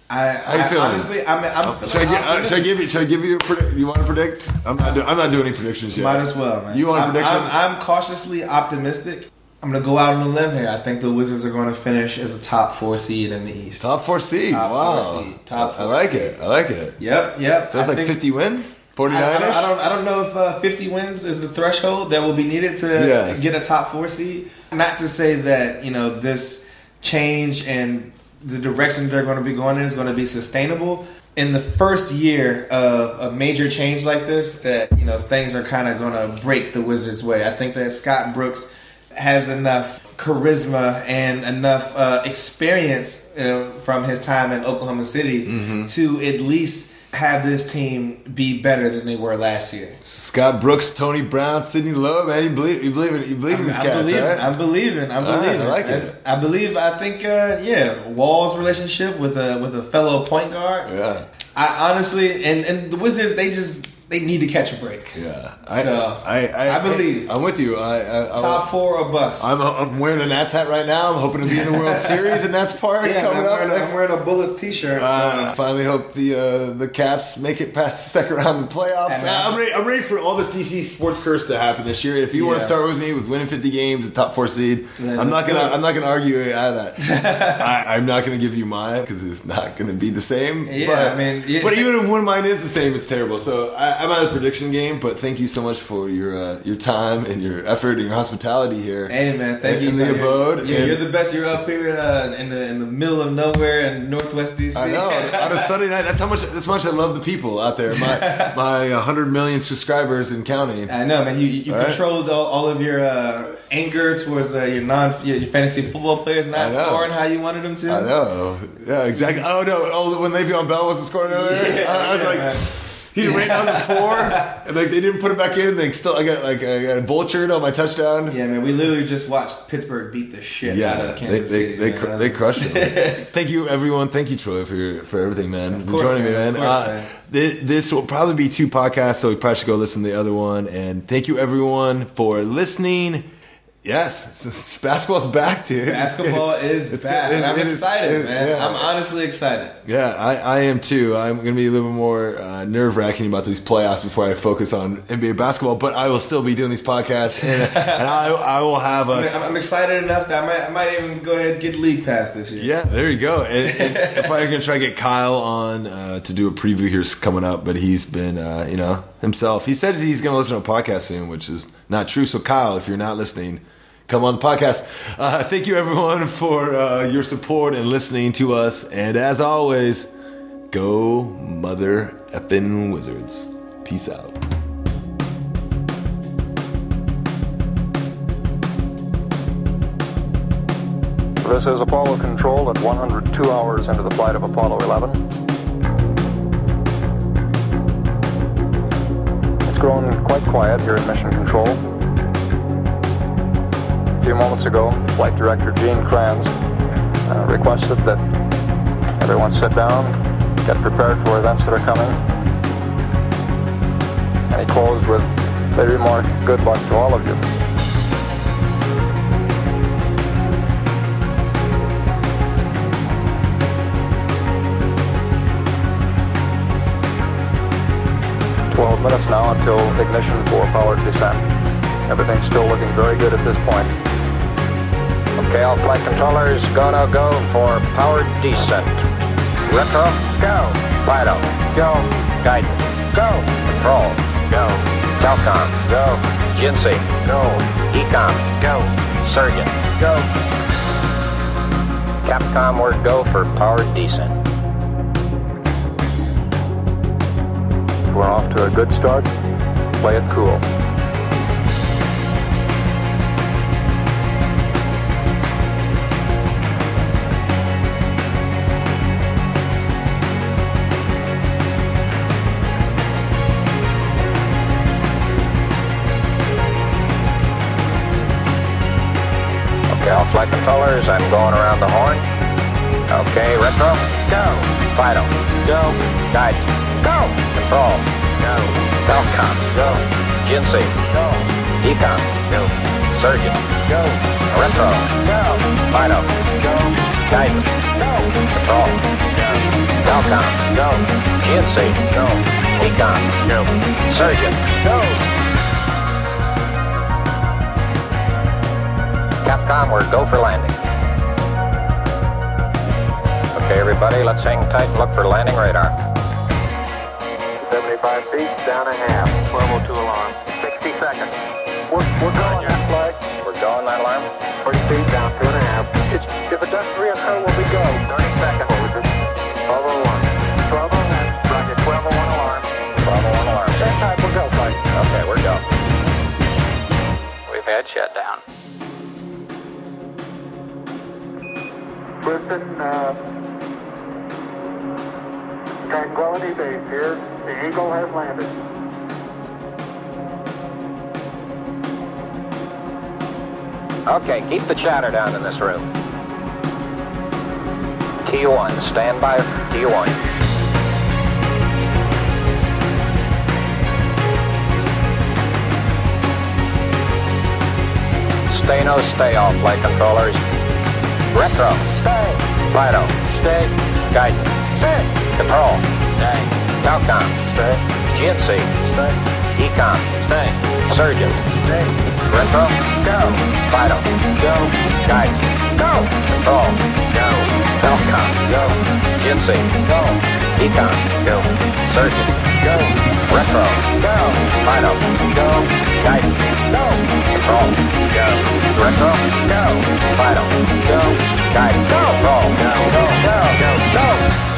I, you I feeling? honestly, I mean, I'm feeling Should I, gi- uh, should I give you? Should I give you? A predict, you want to predict? I'm not. Do, I'm not doing any predictions yet. Might as well, man. You want a I'm, prediction? I'm, I'm cautiously optimistic. I'm gonna go out on a limb here. I think the Wizards are going to finish as a top four seed in the East. Top four seed. Top wow. four seed. Top I like seed. it. I like it. Yep, yep. So it's I like think- 50 wins. 49 I, I, don't, I don't. I don't know if uh, 50 wins is the threshold that will be needed to Yes. get a top four seed. Not to say that you know this change and the direction they're going to be going in is going to be sustainable. In the first year of a major change like this, that you know things are kind of going to break the Wizards' way. I think that Scott Brooks has enough charisma and enough uh, experience uh, from his time in Oklahoma City Mm-hmm. to at least have this team be better than they were last year. Scott Brooks, Tony Brown, Sidney Lowe, man, you believe you believe in you believe in these I'm cats, believing. right? I'm believing. I'm Ah, I like it. I, I believe. I think. Uh, yeah, Wall's relationship with a with a fellow point guard. yeah, I honestly and and the Wizards they just they need to catch a break. yeah. I, So, I, I, I believe. I'm with you. I, I, I Top four or bust. I'm, I'm wearing a Nats hat right now. I'm hoping to be in the World <laughs> Series, and that's part yeah, coming I'm up. wearing, a, I'm wearing a Bullets T-shirt. So. Uh, finally, hope the uh, the Caps make it past the second round of the playoffs. And now- I'm ready. I'm ready for all this DC sports curse to happen this year. If you want to start with me with winning 50 games, the top four seed, Then I'm not gonna. I'm not gonna argue out of that. <laughs> I, I'm not gonna give you mine because it's not gonna be the same. Yeah, but, I mean, yeah. but even if one of mine is the same, it's terrible. So I, I'm out of the prediction game. But thank you so much for your uh, your time and your effort and your hospitality here. Hey man, thank you. in the You're- abode. Yeah, and- you're the best. You're up here uh, in the in the middle of nowhere in Northwest DC. I know. On a Sunday night, that's how much. That's how much I love the people out there. My <laughs> my 100 million subscribers and counting. I know, man. You you All right. controlled all, all of your uh, anger towards uh, your non your, your fantasy football players not scoring how you wanted them to. I know. Yeah, exactly. Oh no! Oh, when Le'Veon Bell wasn't scoring earlier, <laughs> Yeah, I, I was yeah, like, man. He ran down the floor, and <laughs> like they didn't put it back in. They still, I got like I got vultured on my touchdown. Yeah, man. We literally just watched Pittsburgh beat the shit out Yeah, of they Kansas they City. they, man. cr- they crushed it. <laughs> Thank you, everyone. Thank you, Troy, for your, for everything, man. for course, joining me, man. man. Of course, Uh, man. thi- this will probably be two podcasts, so we probably should go listen to the other one. And thank you, everyone, for listening. Yes, <laughs> basketball's back, dude. Basketball is It's back. It- I'm it excited, it- man. yeah. I'm honestly excited. Yeah, I, I am too. I'm going to be a little more uh, nerve wracking about these playoffs before I focus on NBA basketball, but I will still be doing these podcasts, and, <laughs> and I, I will have a. I'm, I'm excited enough that I might, I might even go ahead and get league pass this year. Yeah, there you go. <laughs> And, and I'm probably going to try to get Kyle on uh, to do a preview here coming up, but he's been, uh, you know, himself. He says he's going to listen to a podcast soon, which is not true. So, Kyle, if you're not listening, come on the podcast. Uh, thank you, everyone, for uh, your support and listening to us. And as always, go mother effing wizards. Peace out. This is Apollo Control at 102 hours into the flight of Apollo 11. It's grown quite quiet here at Mission Control. A few moments ago, Flight Director Gene Kranz uh, requested that everyone sit down, get prepared for events that are coming. And he closed with the remark, good luck to all of you. Twelve minutes now until ignition for powered descent. Everything's still looking very good at this point. All flight controllers, go, no, go for powered descent. Retro, go. Fido, go. Guidance, go. Control, go. Telcom, go. GNC, go. EECOM, go. Surgeon, go. Capcom, word go for powered descent. We're off to a good start. Play it cool. Controllers, I'm going around the horn. Okay, retro, go. Fido, go. Guidance, go. Control, go. Telcom, go. GNC, go. EECOM, go. Surgeon, go. Retro, go. Fido, go. Guidance, go. Control, go. Telcom, go. GNC, go. EECOM, go. Surgeon, go. Capcom, we're go for landing. Okay, everybody, let's hang tight and look for landing radar. 75 feet, down a half. 1202 alarm. 60 seconds. We're, we're going that flag. We're going that alarm. 40 feet, down two and a half. It's, if it doesn't reoccur, we'll be go. 30 seconds. 1201. 1201. Roger, 1201 alarm. 1201 alarm. Same time, we're go, flight. Okay, we're go. We've had shutdown. Listen, uh, Tranquility Base here. The Eagle has landed. Okay, keep the chatter down in this room. T1, stand by T1. Stay no stay off flight controllers. Retro, Fido, stay. Guidance, stay. Control, stay. Telcom, stay. GNC, stay. EECOM, stay. Surgeon, stay. Retro, go. Fido, go. Guidance, go. Control, go. Telcom, go. GNC, go. EECOM, go. Surgeon, go. Retro, go. Fido, go. Guidance, go roll, go. Director, go. Vital, go. Guide, go. Roll, go, go, go, go, go.